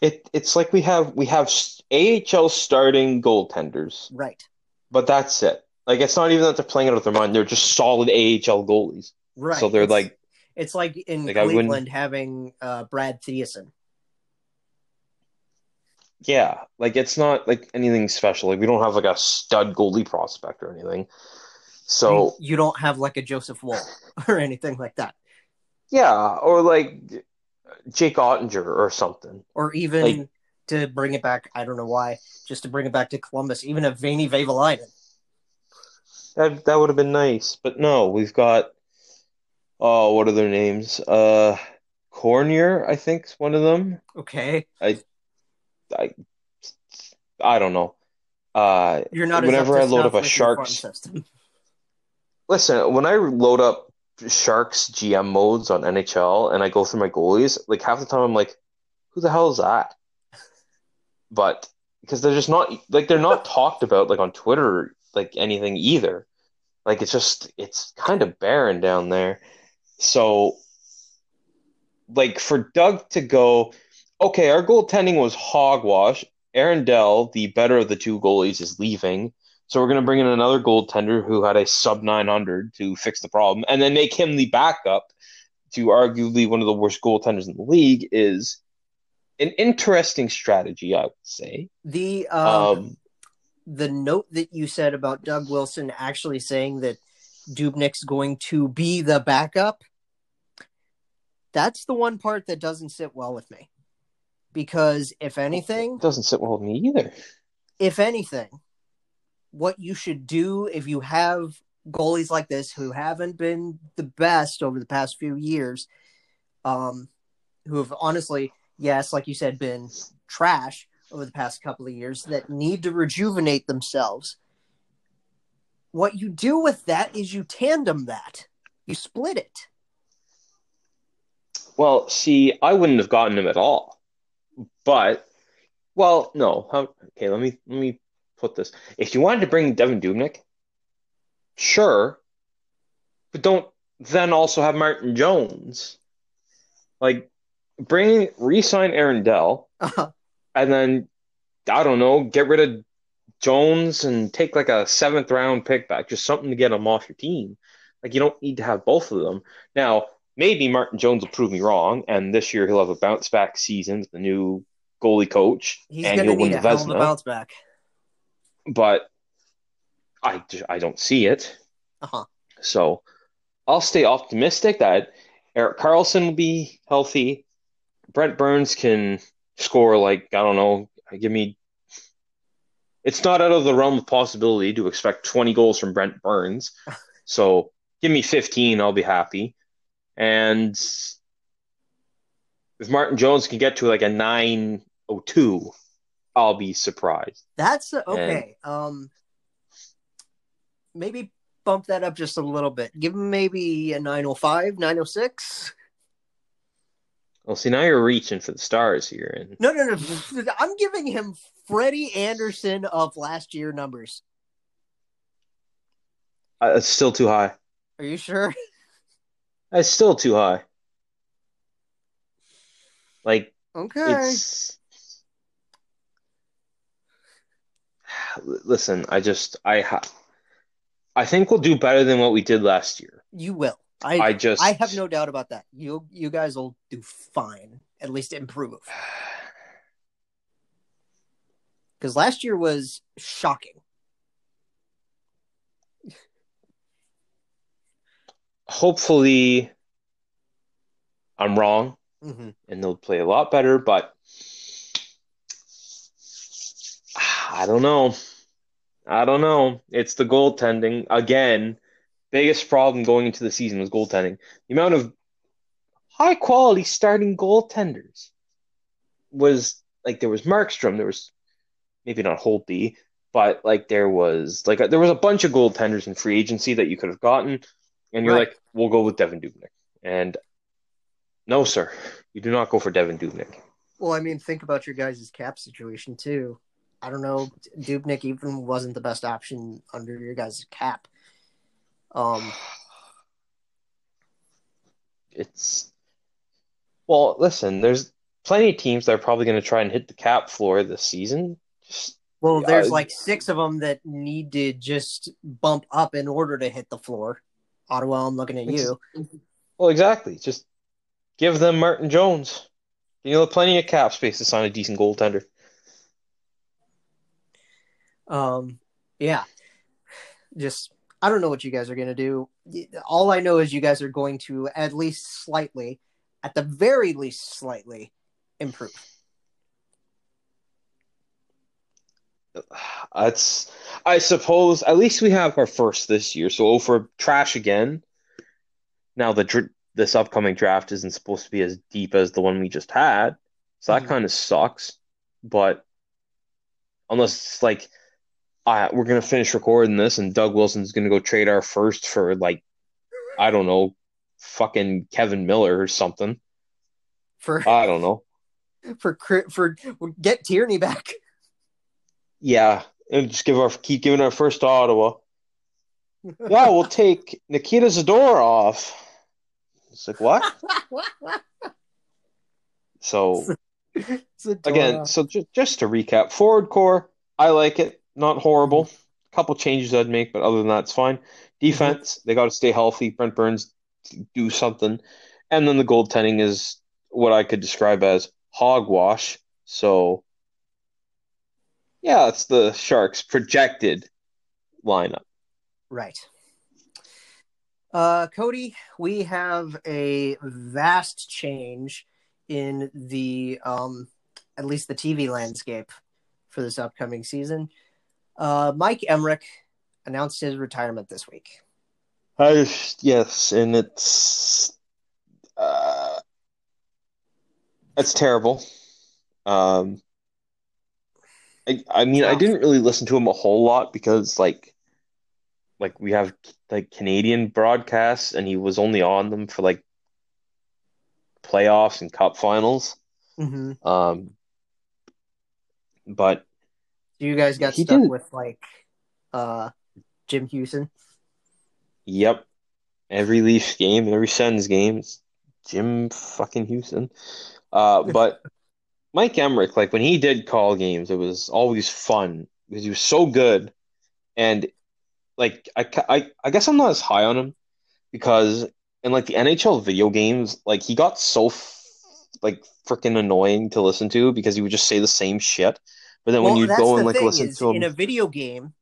it it's like we have we have AHL starting goaltenders. Right, But that's it. Like it's not even that they're playing out of their mind. They're just solid AHL goalies. right. So they're like, it's like in like, Cleveland having uh, Brad Thiessen. yeah, like it's not like anything special. Like we don't have like a stud goalie prospect or anything. So you, you don't have like a Joseph Woll or anything like that, yeah, or like Jake Oettinger or something. or even Like- to bring it back. I don't know why, just to bring it back to Columbus, even a Veini Vehvilainen. That that would have been nice. But no, we've got oh, what are their names? Uh Cornier, I think, is one of them. Okay, I I I don't know. Uh you're not. Whenever I load up a Sharks- system. Listen, when I load up Sharks GM modes on NHL and I go through my goalies, like half the time I'm like, who the hell is that? But because they're just not like they're not talked about like on Twitter like anything either. Like it's just it's kind of barren down there. So like for Doug to go, okay, our goaltending was hogwash. Aaron Dell, the better of the two goalies, is leaving. So we're going to bring in another goaltender who had a sub 900 to fix the problem and then make him the backup to arguably one of the worst goaltenders in the league is an interesting strategy, I would say. The um, Um, the note that you said about Doug Wilson actually saying that Dubnyk's going to be the backup. That's the one part that doesn't sit well with me. Because if anything, it doesn't sit well with me either. if anything, what you should do if you have goalies like this who haven't been the best over the past few years, um, who have honestly, yes, like you said, been trash over the past couple of years that need to rejuvenate themselves. What you do with that is you tandem that, you split it. Well, see, I wouldn't have gotten him at all. But, well, no. How, okay, let me let me put this. If you wanted to bring Devan Dubnyk, sure, but don't then also have Martin Jones. Like, bring re-sign Aaron Dell, Uh-huh. and then I don't know, get rid of Jones and take like a seventh round pick back, just something to get him off your team. Like you don't need to have both of them. Now, maybe Martin Jones will prove me wrong, and this year he'll have a bounce back season with the new goalie coach, He's and he'll win the a hell of a Vezina. bounce back. But I, I don't see it. Uh-huh. So I'll stay optimistic that Erik Karlsson will be healthy. Brent Burns can score like I don't know, give me. It's not out of the realm of possibility to expect 20 goals from Brent Burns. So give me 15, I'll be happy. And if Martin Jones can get to like a 902, I'll be surprised. That's uh, okay. Um, maybe bump that up just a little bit. Give him maybe a 905, 906. Well, see, now you're reaching for the stars here, and No, no, no. I'm giving him Freddie Andersen of last year numbers. uh, it's still too high. Are you sure? It's still too high. Like Okay. it's. Listen, I just I ha I think we'll do better than what we did last year. You will. I I just I have no doubt about that. You you guys will do fine. At least improve. Because last year was shocking. hopefully I'm wrong hmm and they'll play a lot better, but I don't know. I don't know. It's the goaltending again. Biggest problem going into the season was goaltending. The amount of high quality starting goaltenders was like there was Markstrom, there was maybe not Holtby, but like there was like there was a bunch of goaltenders in free agency that you could have gotten, and you're Right. like, we'll go with Devan Dubnyk. And no, sir, you do not go for Devan Dubnyk. Well, I mean, think about your guys' cap situation too. I don't know. Dubnyk even wasn't the best option under your guys' cap. Um, It's well, listen, there's plenty of teams that are probably going to try and hit the cap floor this season. Just well, there's I- like six of them that need to just bump up in order to hit the floor. Ottawa, I'm looking at you. well, exactly. Just give them Martin Jones. You know, plenty of cap space to sign a decent goaltender. Um, yeah, just I don't know what you guys are gonna do. All I know is you guys are going to at least slightly, at the very least, slightly improve. That's, I suppose, at least we have our first this year. So we're trash again, now the dr- this upcoming draft isn't supposed to be as deep as the one we just had, so that Mhm. kind of sucks. But unless it's like, uh, we're gonna finish recording this and Doug Wilson's gonna go trade our first for like, I don't know, fucking Kevin Miller or something. For I don't know. for for get Tierney back. Yeah, and just give our keep giving our first to Ottawa. Yeah, we'll take Nikita Zadorov. It's like what? So again, so just just to recap, forward core, I like it, not horrible. A couple changes I'd make, but other than that, it's fine. Defense, they got to stay healthy. Brent Burns do something, and then the goaltending is what I could describe as hogwash. So yeah, it's the Sharks' projected lineup. Right. Uh, Cody, we have a vast change in the um, at least the TV landscape for this upcoming season. Uh, Mike Emrick announced his retirement this week. I, yes, and it's uh, it's terrible. Um, I, I mean, I didn't really listen to him a whole lot because, like, like we have like Canadian broadcasts, and he was only on them for like playoffs and cup finals. Mm-hmm. Um, but you guys got He stuck didn't- with like uh, Jim Hughson. Yep. Every Leafs game, every Sens game, it's Jim fucking Hughson. Uh, but Mike Emrick, like when he did call games, it was always fun because he was so good. And like I, I, I guess I'm not as high on him because in like the NHL video games, like he got so f like freaking annoying to listen to because he would just say the same shit. But then when you go and like listen is, to him, in a video game,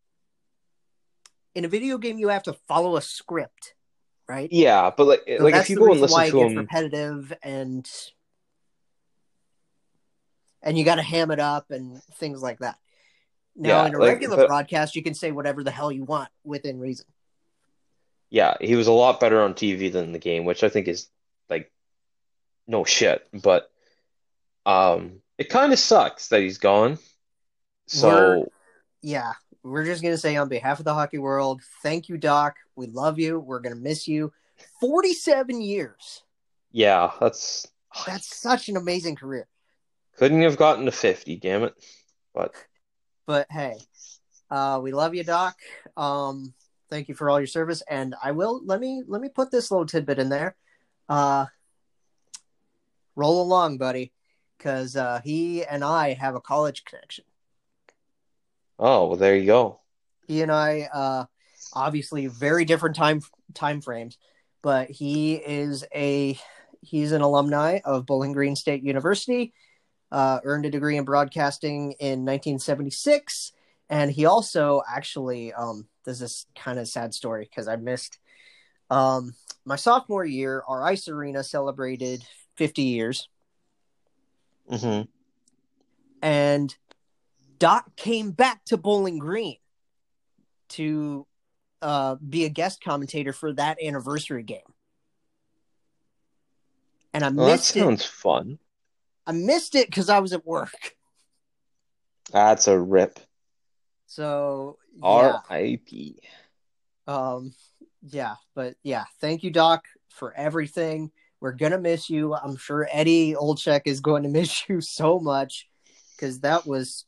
in a video game, you have to follow a script, right? yeah, but like So like if you go and listen to him, repetitive and and you got to ham it up and things like that. Now, Yeah, in a like, regular but- broadcast, you can say whatever the hell you want within reason. Yeah, he was a lot better on TV than the game, which I think is like no shit. But um, it kind of sucks that he's gone. So We're- Yeah, we're just gonna say on behalf of the hockey world, thank you, Doc. We love you. We're gonna miss you. Forty-seven years. yeah, that's That's such an amazing career. couldn't have gotten to 50, damn it. But But hey, uh, we love you, Doc. Um, thank you for all your service, and I will let me let me put this little tidbit in there. Uh, roll along, buddy, because uh, he and I have a college connection. Oh, well, there you go. He and I, uh, obviously, very different time time frames, but he is a he's an alumni of Bowling Green State University. Uh, earned a degree in broadcasting in 1976, and he also actually um, this is kind of sad story because I missed um, my sophomore year. Our ice arena celebrated 50 years, hmm and Doc came back to Bowling Green to uh, be a guest commentator for that anniversary game. And I Well, that missed it. sounds fun. I missed it because I was at work. That's a rip. So yeah, R.I.P. um, yeah, but yeah, thank you, Doc, for everything. We're gonna miss you. I'm sure Eddie Olczyk is going to miss you so much because that was,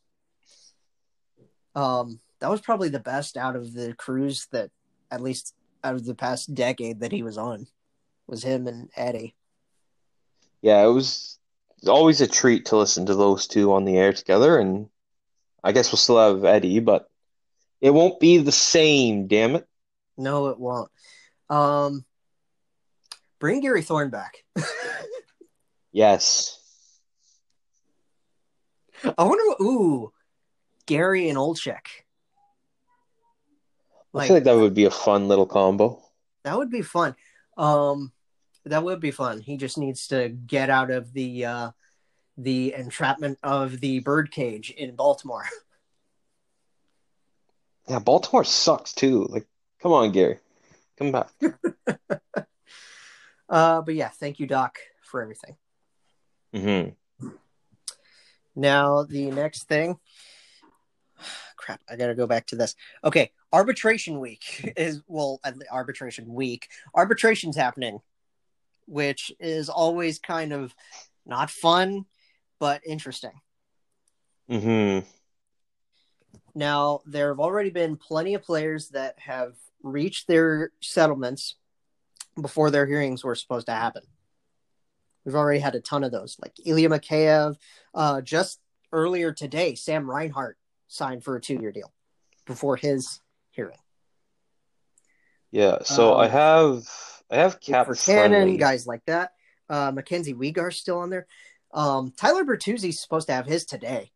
um, that was probably the best out of the crews that, at least out of the past decade that he was on, was him and Eddie. Yeah, it was always a treat to listen to those two on the air together, and I guess we'll still have Eddie, but it won't be the same, damn it. No, it won't. Um, bring Gary Thorne back. Yes. I wonder what. Ooh, Gary and Olczyk. I feel like that would be a fun little combo. That would be fun. Um, that would be fun. He just needs to get out of the uh, the entrapment of the birdcage in Baltimore. Yeah, Baltimore sucks too. Like, come on, Gary. Come back. Uh, but yeah, thank you, Doc, for everything. hmm Now the next thing. Crap, I gotta go back to this. Okay, arbitration week is well, arbitration week. Arbitration's happening, which is always kind of not fun, but interesting. hmm Now, there have already been plenty of players that have reached their settlements before their hearings were supposed to happen. We've already had a ton of those, like Ilya Mikheyev. Uh, just earlier today, Sam Reinhart signed for a two-year deal before his hearing. Yeah, so Um, I have I have cap Cannon, friendly. guys like that. Uh, Mackenzie Weegar's still on there. Um, Tyler Bertuzzi's supposed to have his today.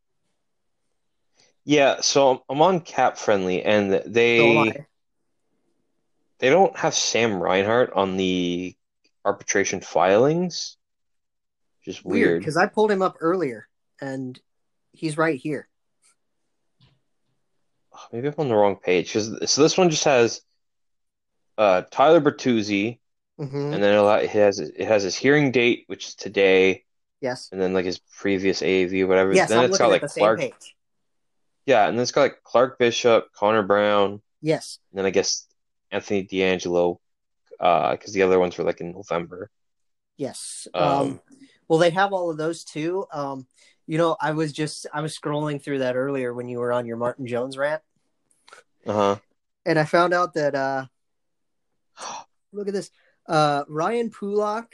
Yeah, so I'm on CapFriendly, and they they don't have Sam Reinhart on the arbitration filings. Just weird. because I pulled him up earlier, and he's right here. Maybe I'm on the wrong page so this one just has uh Tyler Bertuzzi, hmm and then it has it has his hearing date, which is today, Yes. and then like his previous AAV, whatever. Yes, Then I'm it's got like the same Clark, page. yeah, and then it's got like Clark Bishop, Connor Brown, Yes. and then I guess Anthony DeAngelo, uh, because the other ones were like in November. Yes. Um, Um, well, they have all of those too. Um, you know, I was just I was scrolling through that earlier when you were on your Martin Jones rant, uh-huh. and I found out that uh, look at this, uh, Ryan Pulock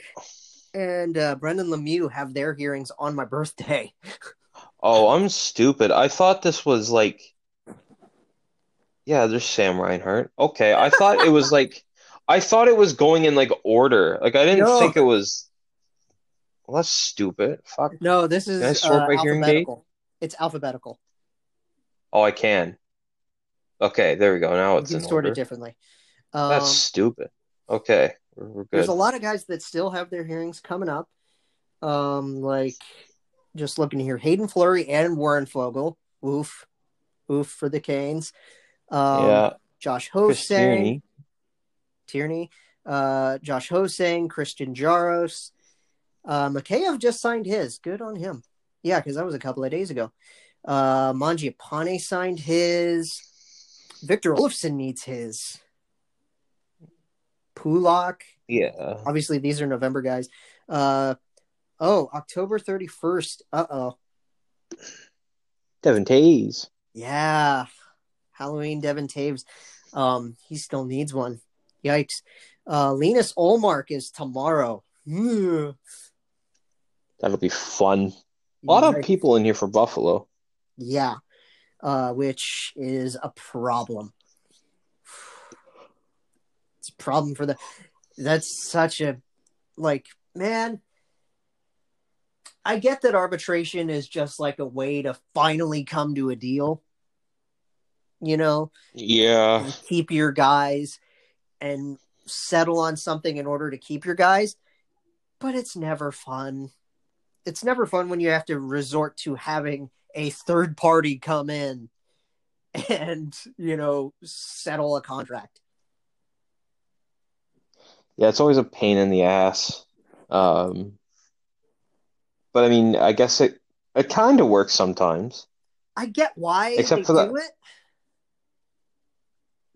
and uh, Brendan Lemieux have their hearings on my birthday. Oh, I'm stupid. I thought this was like, yeah, there's Sam Reinhart. Okay, I thought it was like, I thought it was going in like order. Like I didn't No. think it was. Well, that's stupid. Fuck. No, this is Can I sort uh, by hearing date? It's alphabetical. Oh, I can. Okay, there we go. Now it's can in sort order. it differently. Um, That's stupid. Okay, we're, we're there's a lot of guys that still have their hearings coming up. Um, like just looking here, Haydn Fleury and Warren Foegele. Oof, oof for the Canes. Um, Yeah, Josh Hosang, Tierney. Tierney, uh, Josh Hosang, Christian Jaros. Uh, Mikheyev just signed his. Good on him. Yeah, because that was a couple of days ago. Uh, Mangiapane signed his. Victor Olofsson needs his. Pulock. Yeah. Obviously, these are November guys. Uh, oh, October 31st. Uh oh. Devon Toews. Yeah. Halloween Devon Toews. Um, he still needs one. Yikes. Uh, Linus Ullmark is tomorrow. Ugh. That'll be fun. A lot of people in here for Buffalo. Yeah. Uh, which is a problem. It's a problem for the. That's such a. Like, man. I get that arbitration is just like a way to finally come to a deal. You know, Yeah. keep your guys and settle on something in order to keep your guys. But it's never fun. It's never fun when you have to resort to having a third party come in and, you know, settle a contract. Yeah, it's always a pain in the ass. Um, but I mean, I guess it it kind of works sometimes. I get why Except they for that- it.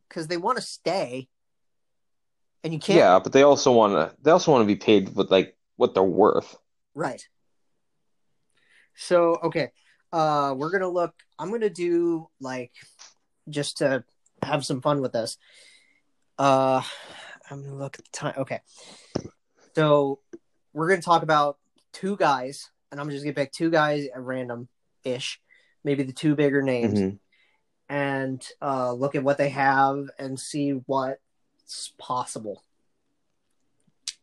Because they want to stay. And you can't Yeah, but they also want to they also want to be paid with like what they're worth. Right. So okay, uh, we're gonna look. I'm gonna do like just to have some fun with this. Uh, I'm gonna look at the time. Okay, so we're gonna talk about two guys, and I'm just gonna pick two guys at random ish, maybe the two bigger names, Mhm. and uh, look at what they have and see what's possible.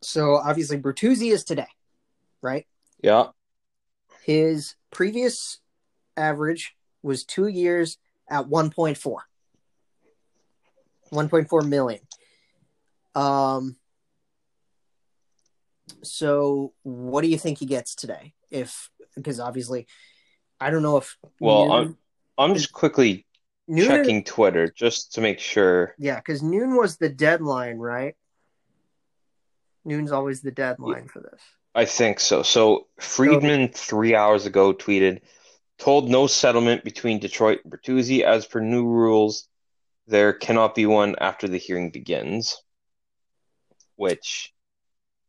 So obviously, Bertuzzi is today, right? Yeah. His previous average was two years at 1.4. 1.4 million. Um, so what do you think he gets today? If because obviously, I don't know if Well, Noon- I'm I'm just quickly Noon- checking Twitter just to make sure. Yeah, because noon was the deadline, right? Noon's always the deadline for this. I think so. So Friedman three hours ago tweeted, told no settlement between Detroit and Bertuzzi as per new rules. There cannot be one after the hearing begins. Which,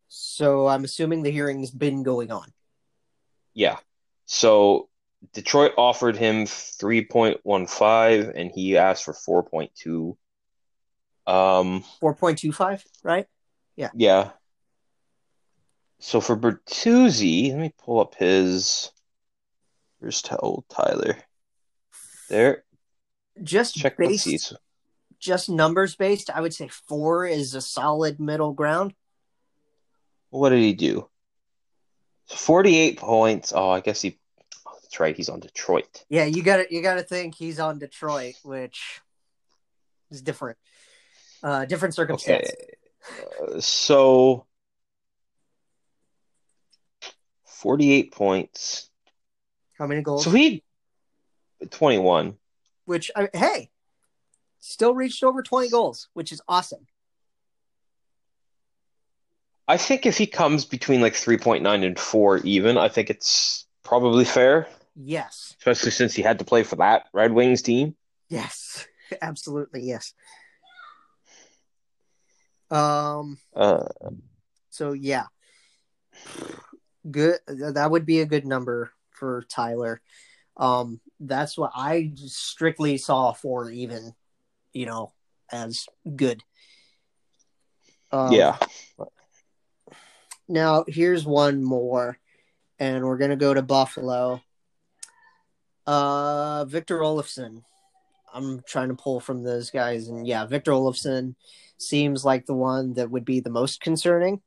So I'm assuming the hearing's been going on. yeah. So Detroit offered him 3.15 and he asked for 4.2. Um, 4.25, right? yeah. Yeah. So for Bertuzzi, let me pull up his. Where's old Tyler? There. Just Check. Based see. So- just numbers based, I would say four is a solid middle ground. What did he do? 48 points. Oh, I guess he. Oh, that's right. He's on Detroit. Yeah, you got to you got to think he's on Detroit, which is different, uh, different circumstance. Okay. Uh, so 48 points. How many goals? So he 21. Which I, hey, Still reached over 20 goals, which is awesome. I think if he comes between like 3.9 and 4 even, I think it's probably fair, Yes. especially since he had to play for that Red Wings team. Yes. Absolutely, yes. Um Uh, so yeah. Good that would be a good number for Tyler. Um that's what I strictly saw for even, you know, as good. Um, yeah. Now, here's one more, and we're going to go to Buffalo. Uh, Victor Olofsson. I'm trying to pull from those guys, and yeah, Victor Olofsson seems like the one that would be the most concerning.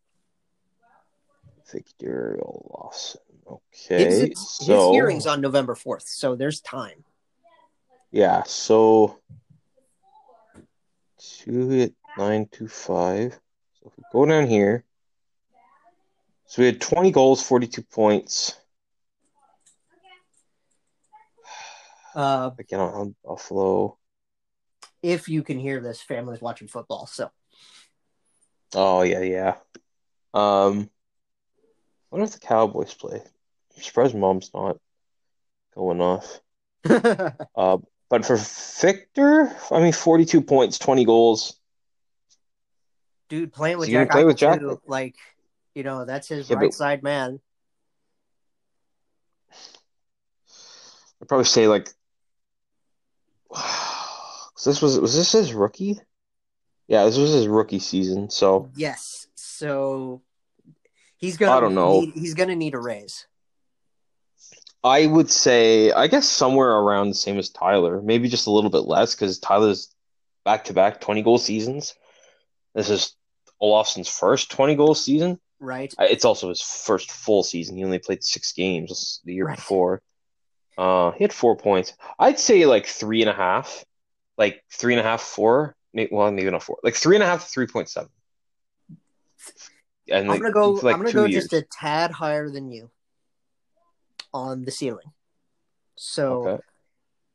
Victor Olofsson. Okay. His, his so, hearing's on November 4th, so there's time. yeah, so two at nine two five. So if we go down here, so we had twenty goals, forty two points. Uh, Again on Buffalo. if you can hear this, family's watching football, so Oh yeah, yeah. Um, I wonder if the Cowboys play. I'm surprised mom's not going off. Uh, but for Victor, I mean, 42 points, 20 goals. dude, playing with So Jack play with Jack- too, like you know, that's his Yeah, right but- side man. I'd probably say like, this was was this his rookie? Yeah, this was his rookie season. So Yes. So he's gonna I don't know. need, he's gonna need a raise. I would say, I guess somewhere around the same as Tyler, maybe just a little bit less because Tyler's back to back 20 goal seasons. This is Olofsson's first 20 goal season. Right. Uh, It's also his first full season. He only played six games the year Right. before. Uh, he had four points. I'd say like three and a half, like three and a half, four. Maybe, well, maybe not four. Like three and a half to three point seven. And I'm like, gonna go like, I'm gonna go years. just a tad higher than you on the ceiling. So Okay.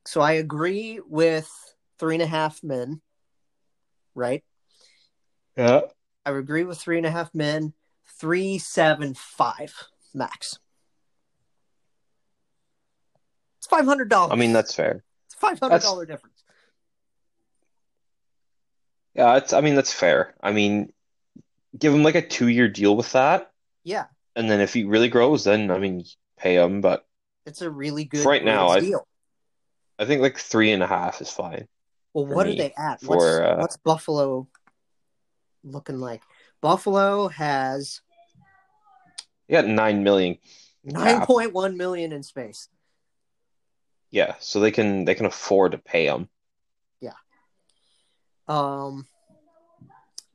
so I agree with three and a half men. Right? Yeah. I agree with three and a half men. Three, seven, five max. It's five hundred dollars. I mean, that's fair. it's five hundred dollar difference. Yeah, it's. I mean, that's fair. I mean, give him like a two year deal with that, Yeah, and then if he really grows, then I mean, pay him. But it's a really good Right now, I- deal. I think like three and a half is fine. Well, what are they at? for, What's, uh, what's Buffalo looking like? Buffalo has You got nine million nine cap. point one million in space. Yeah, so they can they can afford to pay him. Yeah. Um,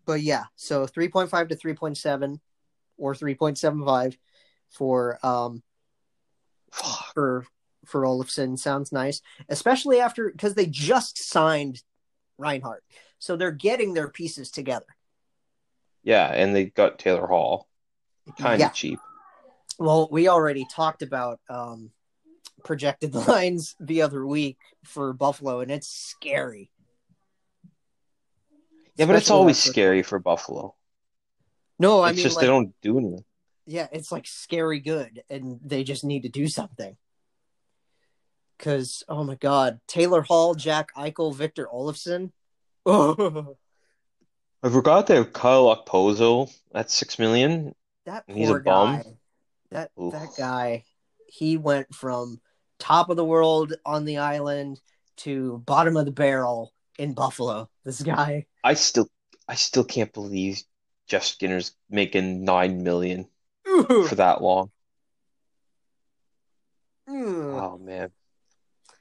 but yeah, so three point five to three point seven, or three point seven five for um Fuck. for for Olofsson sounds nice, especially after because they just signed Reinhart, so they're getting their pieces together. Yeah, and they got Taylor Hall, kind of Yeah. cheap. Well, we already talked about um, projected lines the other week for Buffalo, and it's scary. Yeah, but it's always after- scary for Buffalo. No, I it's mean, just like, they don't do anything. Yeah, it's like scary good, and they just need to do something. Because oh my god, Taylor Hall, Jack Eichel, Victor Olofsson. Oh, I forgot they have Kyle Okposo at six million. that He's a poor bum. guy. That Oof. that guy, he went from top of the world on the island to bottom of the barrel in Buffalo. This guy. I still I still can't believe Jeff Skinner's making nine million for that long. Mm. Oh man,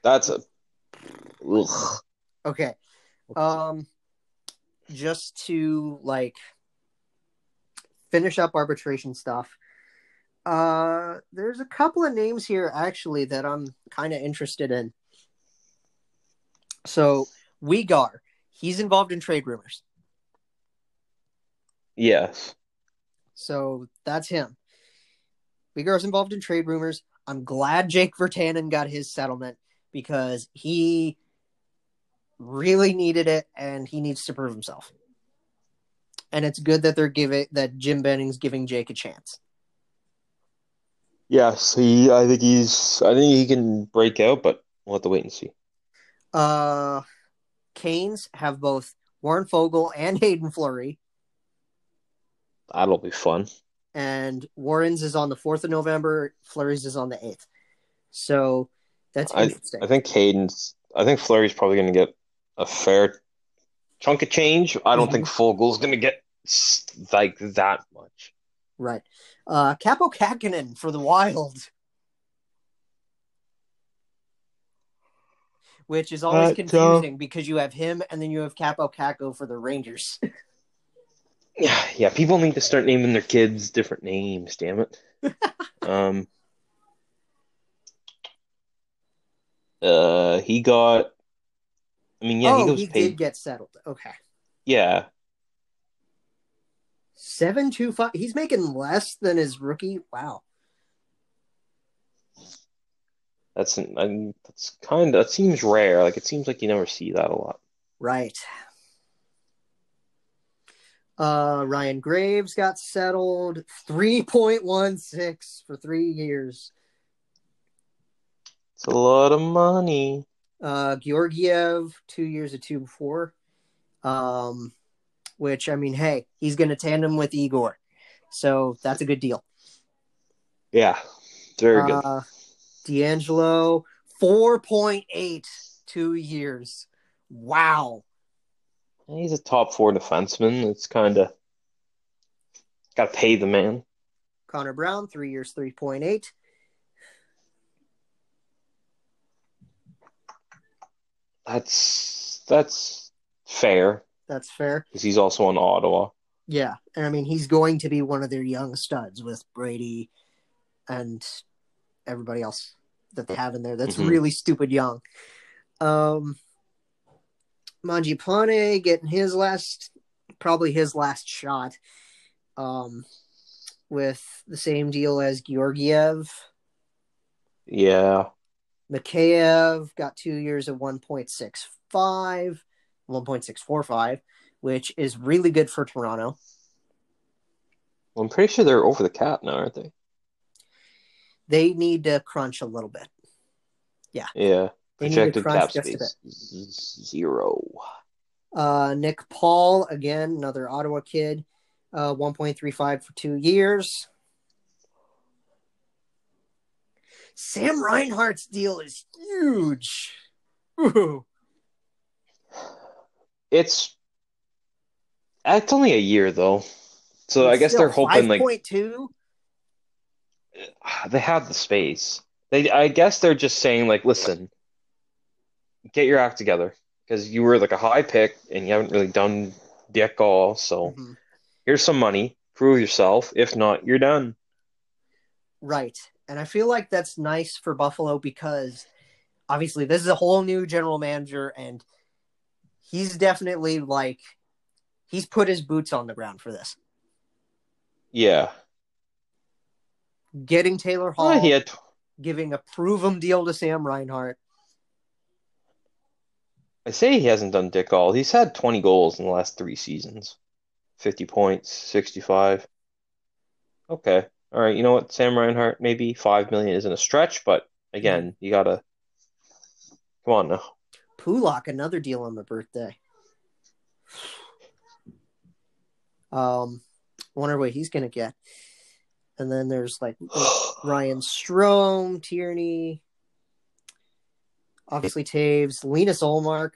that's a ugh. Okay. Um just to like finish up arbitration stuff. Uh there's a couple of names here actually that I'm kind of interested in. So, Uyghur, he's involved in trade rumors. Yes. So, that's him. Uyghur's involved in trade rumors. I'm glad Jake Virtanen got his settlement because he really needed it, and he needs to prove himself. And it's good that they're giving that Jim Benning's giving Jake a chance. Yes, he. I think he's. I think he can break out, but we'll have to wait and see. Uh, Canes have both Warren Foegele and Haydn Fleury, That'll be fun. And Warren's is on the fourth of November. Fleury's is on the eighth. So that's I- interesting. I think Caden's. I think Fleury's probably going to get a fair chunk of change. I don't think Foegele's going to get like that much. right. Uh, Kaapo Kahkonen for the Wild, which is always Uh, so- confusing because you have him and then you have Kaapo Kakko for the Rangers. Yeah, yeah. People need to start naming their kids different names. Damn it. um. Uh, he got. I mean, yeah, oh, he goes he paid. did get settled. Okay. Yeah, Seven two five. He's making less than his rookie. Wow. that's an, I, that's kind of that seems rare. Like it seems like you never see that a lot. Right. Uh, Ryan Graves got settled. Three point one six for three years. It's a lot of money. Uh, Georgiev two years of two before. Um, which I mean, hey, he's going to tandem with Igor, so that's a good deal. Yeah, very good. Uh, DeAngelo four point eight two years. Wow. He's a top four defenseman. It's kind of got to pay the man. Connor Brown three years three point eight. That's that's fair That's fair. because he's also on Ottawa. Yeah, and I mean he's going to be one of their young studs with Brady and everybody else that they have in there. That's Mhm. really stupid young. Um, Manji Plane getting his last, probably his last shot, um, with the same deal as Georgiev. Yeah, Mikheyev got two years of 1.65, 1.645, which is really good for Toronto. well, I'm pretty sure they're over the cap now, aren't they? They need to crunch a little bit. Yeah. Yeah, They projected cap space zero. Uh, Nick Paul, again, another Ottawa kid, uh, 1.35 for two years. Sam Reinhart's deal is huge. Ooh. It's it's only a year though, so I guess they're hoping like 5.2. they have the space. They, I guess they're just saying like, listen, get your act together because you were like a high pick and you haven't really done dick all. So Mhm. here's some money, prove yourself. If not, you're done. Right. And I feel like that's nice for Buffalo because obviously this is a whole new general manager and he's definitely like he's put his boots on the ground for this. Yeah, Getting Taylor Hall, Well, he had. giving a prove 'em deal to Sam Reinhart. I say he hasn't done dick all. He's had 20 goals in the last three seasons, 50 points, 65. Okay, all right. You know what, Sam Reinhart? Maybe five million isn't a stretch, but again, you gotta come on now. Pulock, another deal on the birthday. Um, wonder what he's gonna get. And then there's like Ryan Strome, Tierney, obviously Toews, Linus Ullmark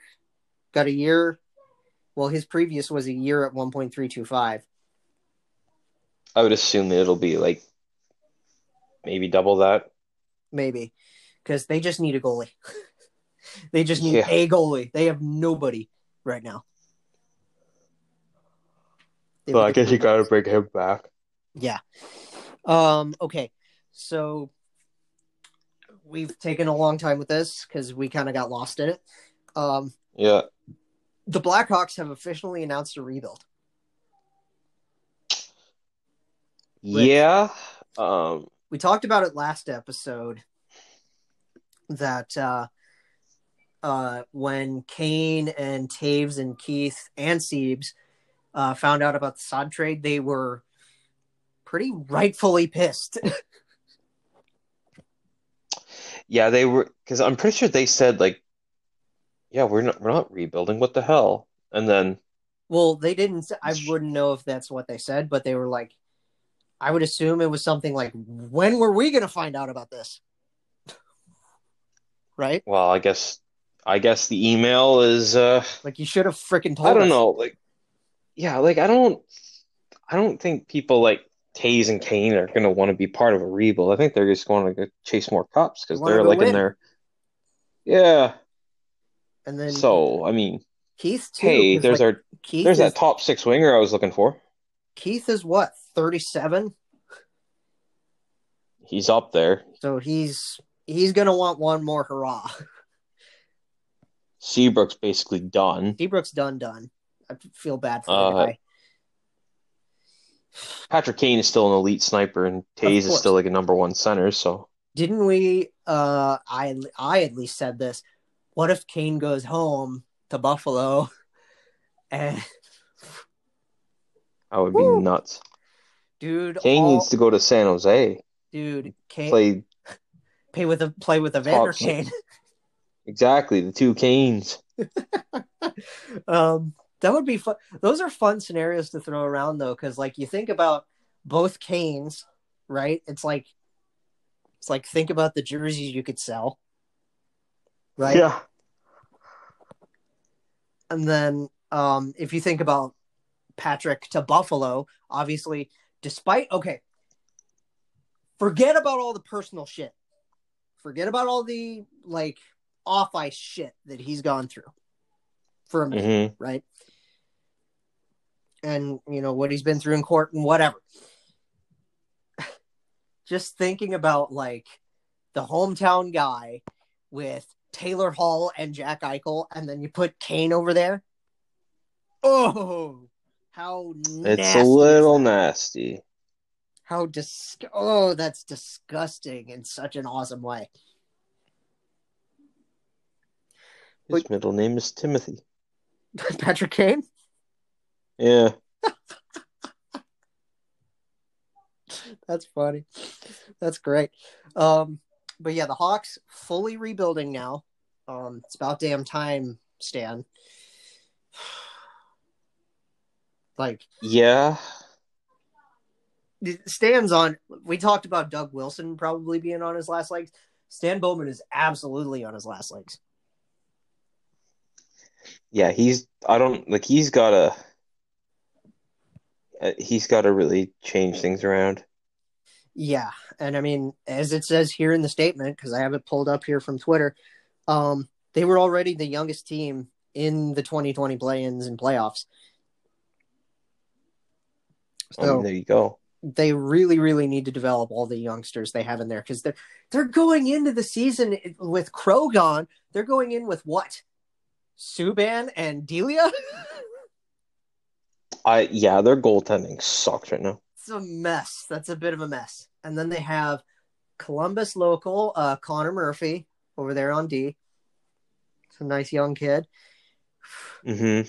got a year. Well, his previous was a year at 1.325. I would assume it'll be like maybe double that. maybe because they just need a goalie. they just need Yeah. a goalie. They have nobody right now. They So I guess you gotta bring him back. Yeah. Um. Okay. So we've taken a long time with this because we kind of got lost in it. Um. Yeah. The Blackhawks have officially announced a rebuild. Yeah. Um. we talked about it last episode that uh uh, when Kane and Toews and Keith and Siebes uh, found out about the Saad trade, they were pretty rightfully pissed. Yeah, they were because I'm pretty sure they said like, yeah, we're not we're not rebuilding. What the hell? And then well, they didn't. I wouldn't know if that's what they said, but they were like, I would assume it was something like, when were we going to find out about this? right? well, I guess I guess the email is uh Like you should have freaking told I don't us. know like yeah like I don't I don't think people like Taze and Kane are gonna want to be part of a rebuild. I think they're just going to chase more cups because They go like in win. their yeah. And then So I mean, Keith too. hey, there's like, our Keith there's is, that top six winger I was looking for. Keith is what thirty seven, He's up there. so he's he's gonna want one more hurrah. Seabrook's basically done. Seabrook's done done. I feel bad for the Uh, guy. Patrick Kane is still an elite sniper, and Taze is still like a number one center. So Didn't we? Uh, I I at least said this. What if Kane goes home to Buffalo, and I would be nuts. dude, Kane all- needs to go to San Jose. dude, Kane play, Play with a play with a Vander Kane. exactly the two Canes. um, that would be fun. Those are fun scenarios to throw around though, because like you think about both Canes, right? It's like it's like think about the jerseys you could sell, right? Yeah. And then um, if you think about Patrick to Buffalo, obviously, despite okay, forget about all the personal shit. Forget about all the like off ice shit that he's gone through for a minute, hmm right? And you know what he's been through in court and whatever. Just thinking about like the hometown guy with Taylor Hall and Jack Eichel, and then you put Kane over there. Oh, how It's a little nasty. How dis- Oh, that's disgusting in such an awesome way. His But- middle name is Timothy. Patrick Kane. Yeah. That's funny. That's great. Um, but yeah, the Hawks fully rebuilding now. Um, it's about damn time, Stan. Like Yeah. Stan's on. We talked about Doug Wilson probably being on his last legs. Stan Bowman is absolutely on his last legs. Yeah, he's I don't like he's gotta uh, he's gotta really change things around. Yeah, and I mean, as it says here in the statement, because I have it pulled up here from Twitter, um, they were already the youngest team in the 2020 play-ins and playoffs. So there you go. they really, really need to develop all the youngsters they have in there because they're they're going into the season with Crow gone. They're going in with what? Subban and Delia. I yeah, their goaltending sucks right now. it's a mess. That's a bit of a mess. And then they have Columbus local uh, Connor Murphy over there on D. It's a nice young kid. hmm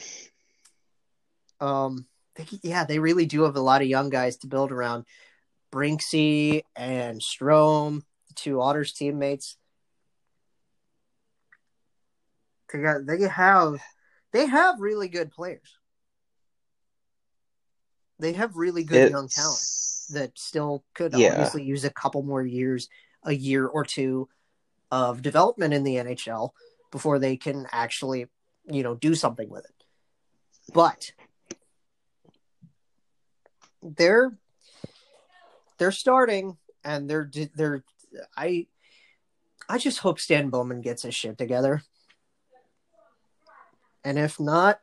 Um, they, yeah, they really do have a lot of young guys to build around. Brinksy and Strome, the two Otters teammates. They got they have they have really good players. They have really good young talent that still could Yeah. obviously use a couple more years, a year or two of development in the NHL before they can actually, you know, do something with it. But they're they're starting and they're they're I I just hope Stan Bowman gets his shit together. And if not,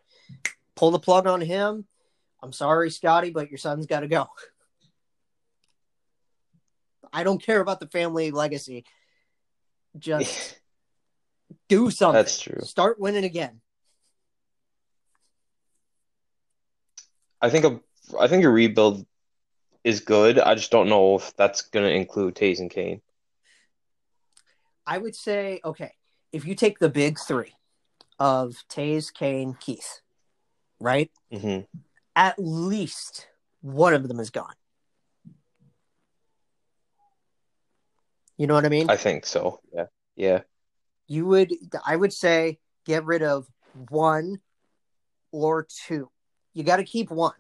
pull the plug on him. I'm sorry, Scotty, but your son's got to go. I don't care about the family legacy. Just do something. That's true. Start winning again. I think a I think a rebuild is good. I just don't know if that's gonna include Taze and Kane. I would say, okay, if you take the big three of Tays, Kane, Keith, right? hmm At least one of them is gone. You know what I mean? I think so. Yeah. Yeah. you would I would say get rid of one or two. You got to keep one,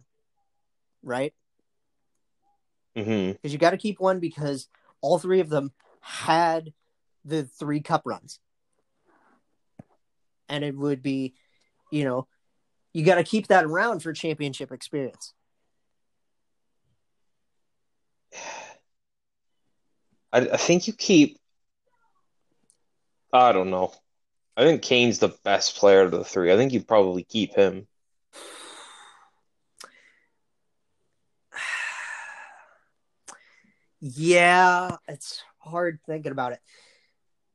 right? Mm-hmm. Because you got to keep one because all three of them had the three cup runs, and it would be, you know, you got to keep that around for championship experience. I, I think you keep. I don't know. I think Kane's the best player of the three. I think you probably keep him. Yeah, it's hard thinking about it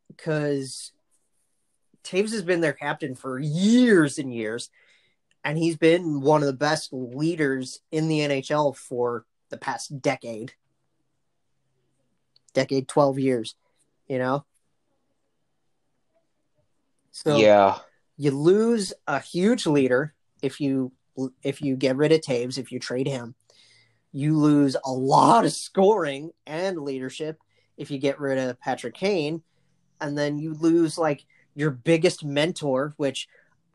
because Toews has been their captain for years and years, and he's been one of the best leaders in the NHL for the past decade, decade, 12 years, you know? So yeah. you lose a huge leader if you if you get rid of Toews, if you trade him. You lose a lot of scoring and leadership if you get rid of Patrick Kane, and then you lose like your biggest mentor, which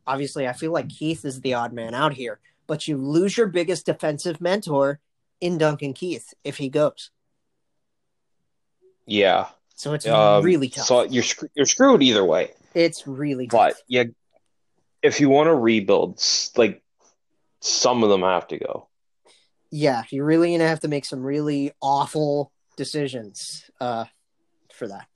obviously I feel like Keith is the odd man out here, but you lose your biggest defensive mentor in Duncan Keith if he goes. Yeah. So it's Um, really tough. So you're you're screwed either way. it's really tough. But yeah, if you want to rebuild, like some of them have to go. yeah, you're really gonna have to make some really awful decisions uh, for that.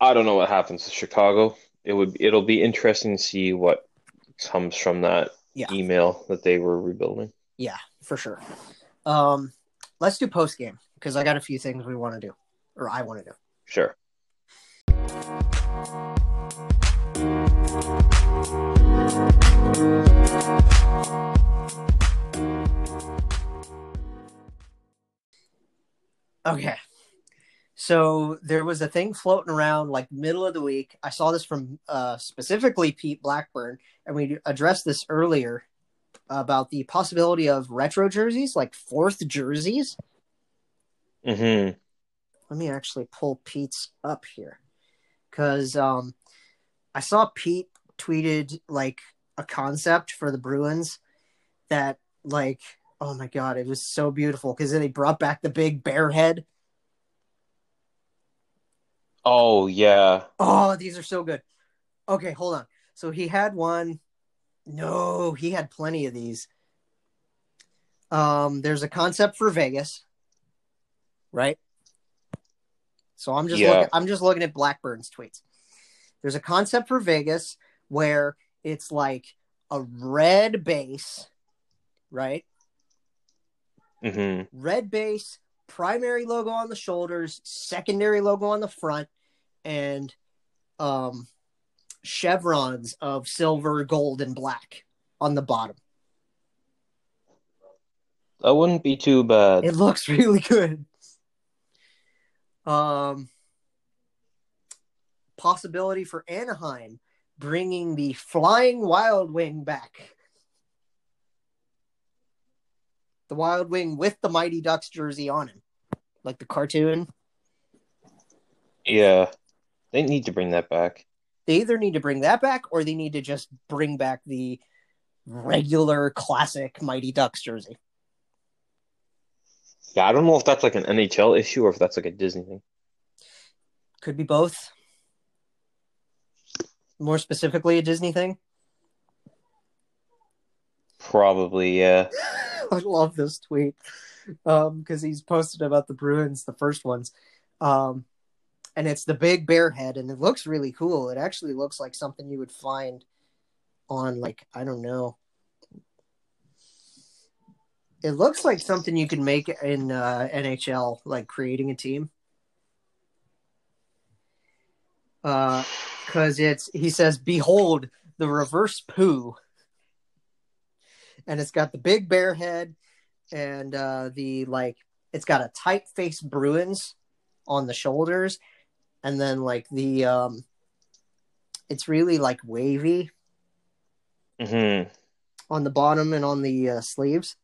I don't know what happens to Chicago. It would it'll be interesting to see what comes from that Yeah. email that they were rebuilding. Yeah, for sure. Um, let's do post game because I got a few things we want to do, or I want to do. Sure. Okay. So there was a thing floating around like middle of the week. I saw this from uh, specifically Pete Blackburn, and we addressed this earlier about the possibility of retro jerseys, like fourth jerseys. hmm Let me actually pull Pete's up here because um, I saw Pete tweeted like a concept for the Bruins that like oh my god it was so beautiful because then they brought back the big bear head. Oh yeah. Oh, these are so good. Okay, hold on. So he had one. No, he had plenty of these. Um, there's a concept for Vegas, right? So I'm just Yeah. looking. I'm just looking at Blackburn's tweets. There's a concept for Vegas where it's like a red base, right? Mm-hmm. red base, primary logo on the shoulders, secondary logo on the front, and um, chevrons of silver, gold, and black on the bottom. That wouldn't be too bad. It looks really good. Um, possibility for Anaheim bringing the Flying Wild Wing back. The Wild Wing with the Mighty Ducks jersey on him, like the cartoon. Yeah. They need to bring that back. They either need to bring that back or they need to just bring back the regular classic Mighty Ducks jersey. Yeah, I don't know if that's like an NHL issue or if that's like a Disney thing. Could be both. More specifically, a Disney thing. Probably, yeah. I love this tweet because he's posted about the Bruins, the first ones, um, and it's the big bear head, and it looks really cool. It actually looks like something you would find on, like, I don't know. It looks like something you could make in uh, NHL, like creating a team. Because it's, he says, Behold the reverse poo. And it's got the big bear head and uh, the like, it's got a typeface Bruins on the shoulders and then like the um, it's really like wavy hmm on the bottom and on the uh, sleeves.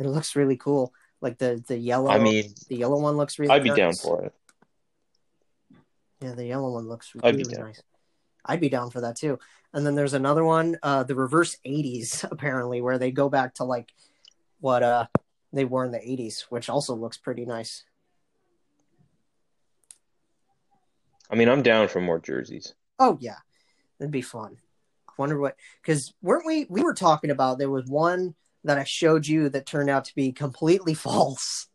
It looks really cool. Like the the yellow. I mean, the yellow one looks really. I'd be down for it. Yeah, the yellow one looks I'd really be down. nice. I'd be down for that too. And then there's another one, uh, the reverse '80s, apparently, where they go back to like what uh they wore in the '80s, which also looks pretty nice. I mean, I'm down for more jerseys. Oh yeah, that'd be fun. I wonder what because weren't we we were talking about there was one that I showed you that turned out to be completely false.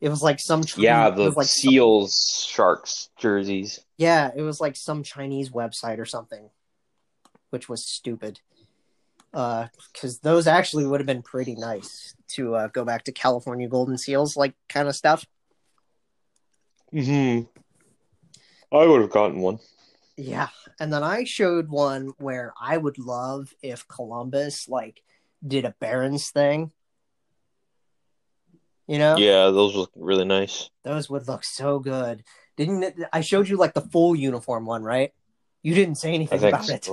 It was like some tree- Yeah, the like some- Seals Sharks jerseys. yeah, it was like some Chinese website or something, which was stupid. Because those actually would have been pretty nice to uh, go back to California Golden Seals like kind of stuff. hmm I would have gotten one. Yeah, and then I showed one where I would love if Columbus like did a Barons thing. You know, Yeah, those look really nice. those would look so good. Didn't it, I showed you like the full uniform one, right? You didn't say anything about it.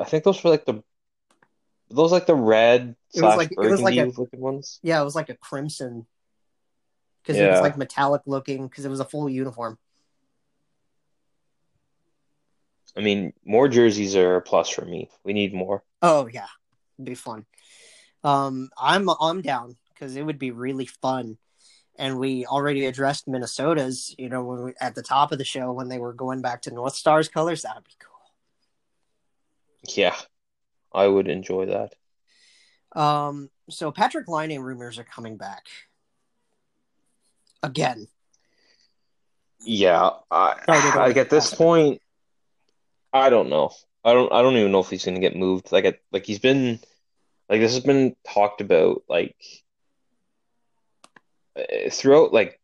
I think those were like the those like the red It was like- it was like a- looking ones. Yeah, it was like a crimson because it was like metallic looking because it was a full uniform. I mean, more jerseys are a plus for me. We need more. Oh yeah, be fun. Um, I'm I'm down because it would be really fun. And we already addressed Minnesota's, you know, when we, at the top of the show when they were going back to North Stars colors. That'd be cool. Yeah, I would enjoy that. Um, so Patrik Laine rumors are coming back again. Yeah, I, like at this Patrick. point, I don't know. I don't. I don't even know if he's gonna get moved. Like, at, like he's been, like this has been talked about, like uh, throughout, like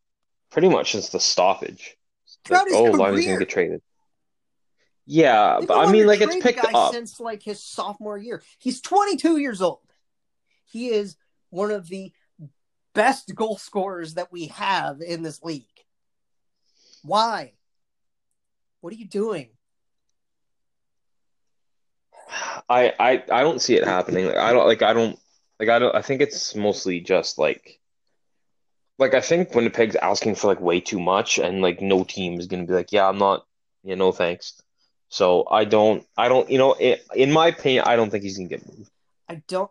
pretty much since the stoppage. Throughout Like, his oh, career. gonna get traded. Yeah, They've but I mean, like it's picked up. since like his sophomore year. He's 22 years old. He is one of the best goal scorers that we have in this league. Why? What are you doing? I, I I don't see it happening. Like I don't like I don't like I don't I think it's mostly just like like I think Winnipeg's asking for like way too much and like no team is gonna be like, yeah, I'm not, yeah, no thanks. So I don't I don't you know in my opinion, I don't think he's gonna get moved. I don't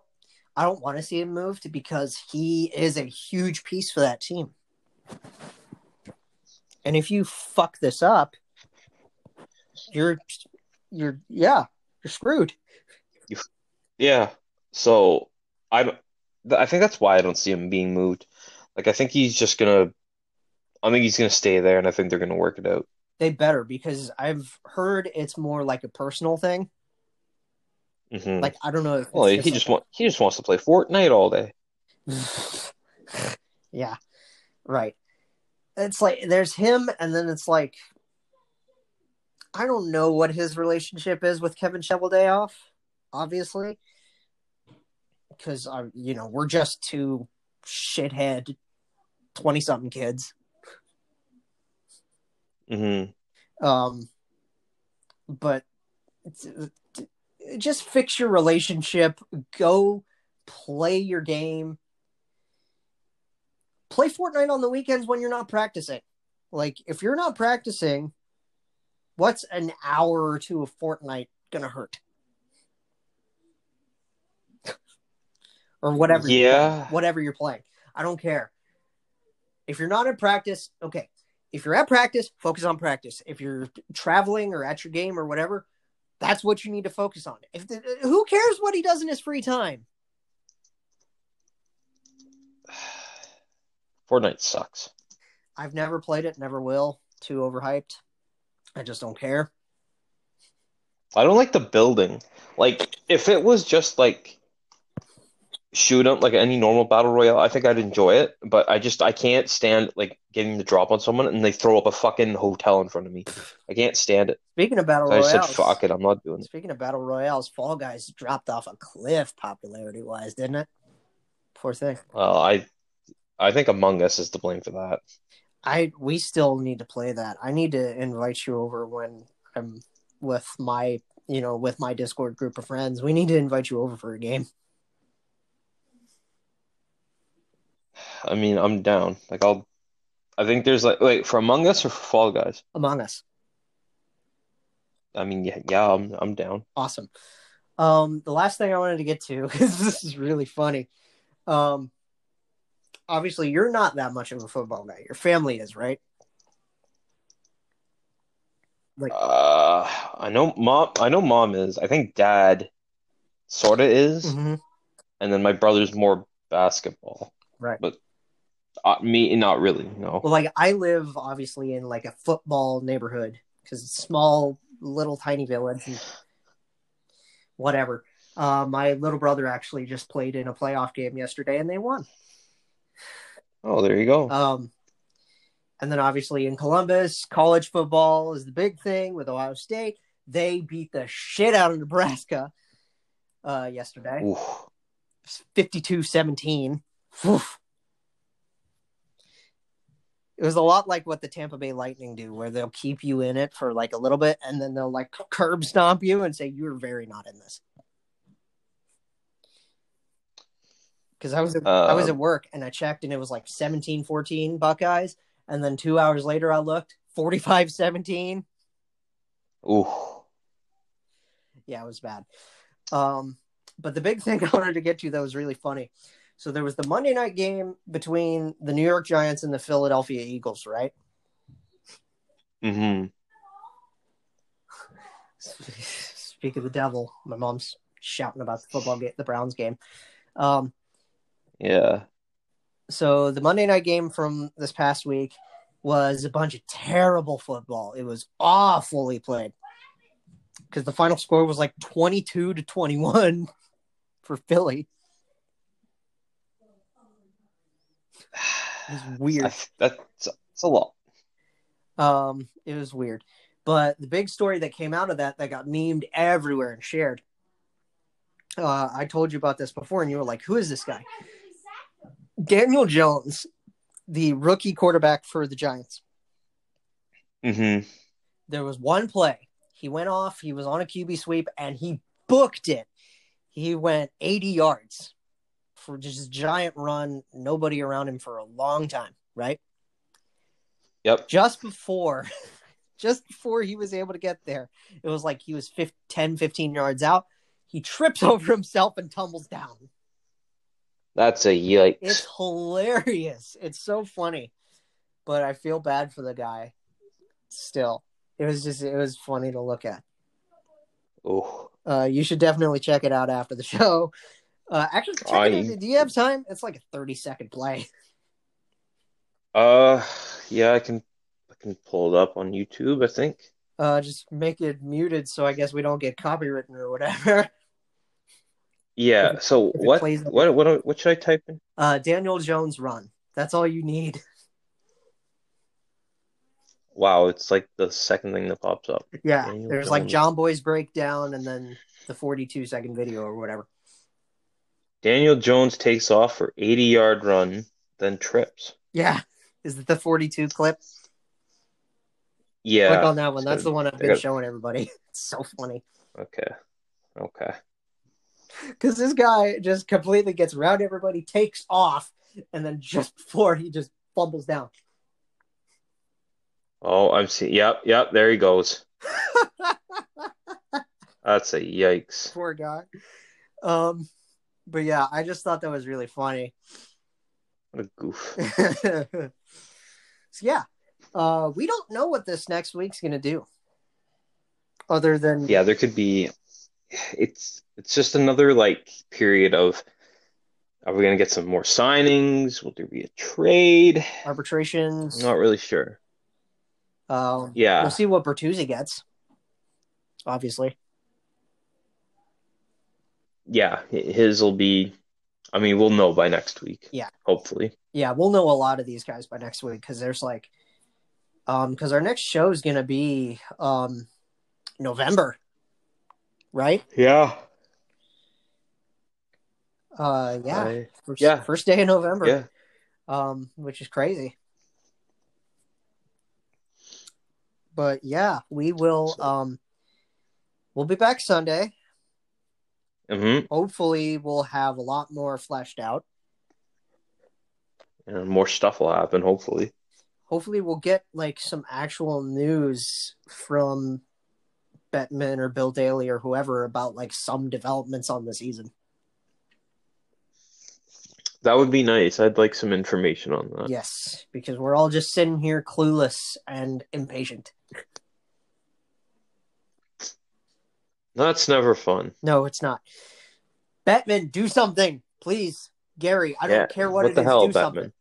I don't want to see him moved because he is a huge piece for that team. And if you fuck this up, you're you're yeah, you're screwed. Yeah. So I I think that's why I don't see him being moved. Like I think he's just gonna I think he's gonna stay there and I think they're gonna work it out. They better because I've heard it's more like a personal thing. hmm Like I don't know Well, he just just want he just wants to play Fortnite all day. yeah, right. It's like there's him, and then it's like I don't know what his relationship is with Kevin Cheveldayoff, obviously, because I, you know, we're just two shithead twenty something kids. hmm Um, but just fix your relationship. Go play your game. Play Fortnite on the weekends when you're not practicing. Like, if you're not practicing, what's an hour or two of Fortnite gonna hurt? or whatever. you're Yeah. playing. whatever you're playing. I don't care. If you're not at practice, okay. If you're at practice, focus on practice. If you're traveling or at your game or whatever, that's what you need to focus on. If the, who cares what he does in his free time? Fortnite sucks. I've never played it, never will. Too overhyped. I just don't care. I don't like the building. Like, if it was just like shoot 'em like any normal battle royale, I think I'd enjoy it. But I just I can't stand like getting the drop on someone and they throw up a fucking hotel in front of me. I can't stand it. Speaking of battle So I said fuck it, I'm not doing it. speaking of battle royales, Fall Guys dropped off a cliff popularity wise, didn't it? Poor thing. Well, I I think Among Us is to blame for that. I we still need to play that. I need to invite you over when I'm with my you know with my Discord group of friends. We need to invite you over for a game. I mean, I'm down. Like I'll I think there's like wait, for Among Us or for Fall Guys? Among Us. I mean, yeah, yeah, I'm I'm down. Awesome. Um, the last thing I wanted to get to because this is really funny. Um, obviously, you're not that much of a football guy. Your family is, right? Like, Uh, I know mom. I know mom is. I think dad sort of is, mhm, and then my brother's more basketball. right. But uh, me, not really. No. Well, like I live obviously in like a football neighborhood because it's small, little tiny village whatever. Uh, my little brother actually just played in a playoff game yesterday and they won. Oh, there you go. Um, and then obviously in Columbus, college football is the big thing with Ohio State. They beat the shit out of Nebraska uh, yesterday, Oof. 52 17. It was a lot like what the Tampa Bay Lightning do, where they'll keep you in it for like a little bit and then they'll like curb stomp you and say, You're very not in this. Because I was at, I was Um, at work and I checked and it was like 17 14 Buckeyes. And then two hours later, I looked 45 17. Ooh. Yeah, it was bad. Um, but the big thing I wanted to get to that was really funny. So there was the Monday night game between the New York Giants and the Philadelphia Eagles, right? Mm-hmm. Speak of the devil, my mom's shouting about the football game, the Browns game. Um, Yeah. so the Monday night game from this past week was a bunch of terrible football. It was awfully played because the final score was like twenty-two to twenty-one for Philly. It was weird. That's that's a lot. Um, it was weird. But the big story that came out of that that got memed everywhere and shared. Uh, I told you about this before, and you were like, "Who is this guy?" Daniel Jones, the rookie quarterback for the Giants. Mm-hmm. There was one play. He went off. He was on a QB sweep, and he booked it. He went 80 yards for just a giant run. Nobody around him for a long time. Right. Yep. just before just before he was able to get there it was like he was 15, 10 15 yards out he trips over himself and tumbles down That's a yikes. it's hilarious it's so funny but i feel bad for the guy still it was just it was funny to look at Ooh. uh you should definitely check it out after the show uh actually I- do you have time it's like a 30 second play Uh, yeah, I can I can pull it up on YouTube. I think. uh just make it muted so i guess we don't get copywritten or whatever Yeah. So what what what what should I type in? Uh, Daniel Jones run. That's all you need. Wow, it's like the second thing that pops up. Yeah, Daniel there's like John Boy's breakdown and then the 42 second video or whatever. Daniel Jones takes off for 80 yard run, then trips. Yeah, is it the 42 clip? Yeah. Click on that one. That's the one I've been got- showing everybody. It's so funny Okay. Okay. Because this guy just completely gets around everybody, takes off, and then just before he just fumbles down. Oh, I'm seeing. Yep, yep. There he goes. That's a yikes. Poor guy. Um, but yeah, I just thought that was really funny. What a goof. so yeah, uh, we don't know what this next week's gonna do, other than Yeah, there could be. It's it's just another like period of. Are we gonna get some more signings? Will there be a trade? arbitrations. Not really sure. Um, Yeah. we'll see what Bertuzzi gets. Obviously, Yeah, his will be. I mean, we'll know by next week. Yeah. Hopefully. yeah, we'll know a lot of these guys by next week because there's like, um, because our next show is gonna be um, November, right? Yeah. Uh, yeah, I- first, yeah. first day in November. yeah. um, which is crazy. But yeah, we will. Um, we'll be back Sunday. hmm Hopefully, we'll have a lot more fleshed out. And more stuff will happen, hopefully. Hopefully, we'll get like some actual news from Bettman or Bill Daly or whoever about like some developments on the season. That would be nice. I'd like some information on that. Yes, because we're all just sitting here clueless and impatient. That's never fun. No, it's not. Batman, do something, please. Gary, I Yeah, don't care what, what it the is, hell, do Bettman? something.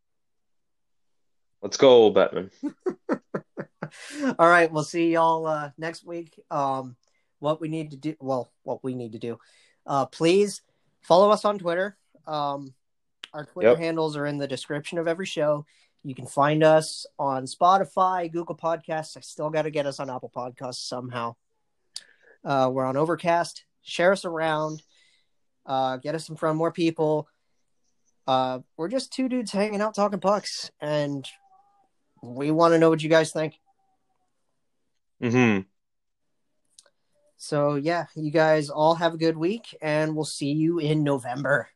Let's go, Batman. All right, we'll see y'all uh, next week. Um, what we need to do, well, what we need to do. Uh, please follow us on Twitter. Um, our Twitter Yep. handles are in the description of every show. You can find us on Spotify, Google Podcasts. I still got to get us on Apple Podcasts somehow. Uh, we're on Overcast. Share us around. Uh, get us in front of more people. Uh, we're just two dudes hanging out talking pucks, and we want to know what you guys think. hmm So yeah, you guys all have a good week, and we'll see you in November.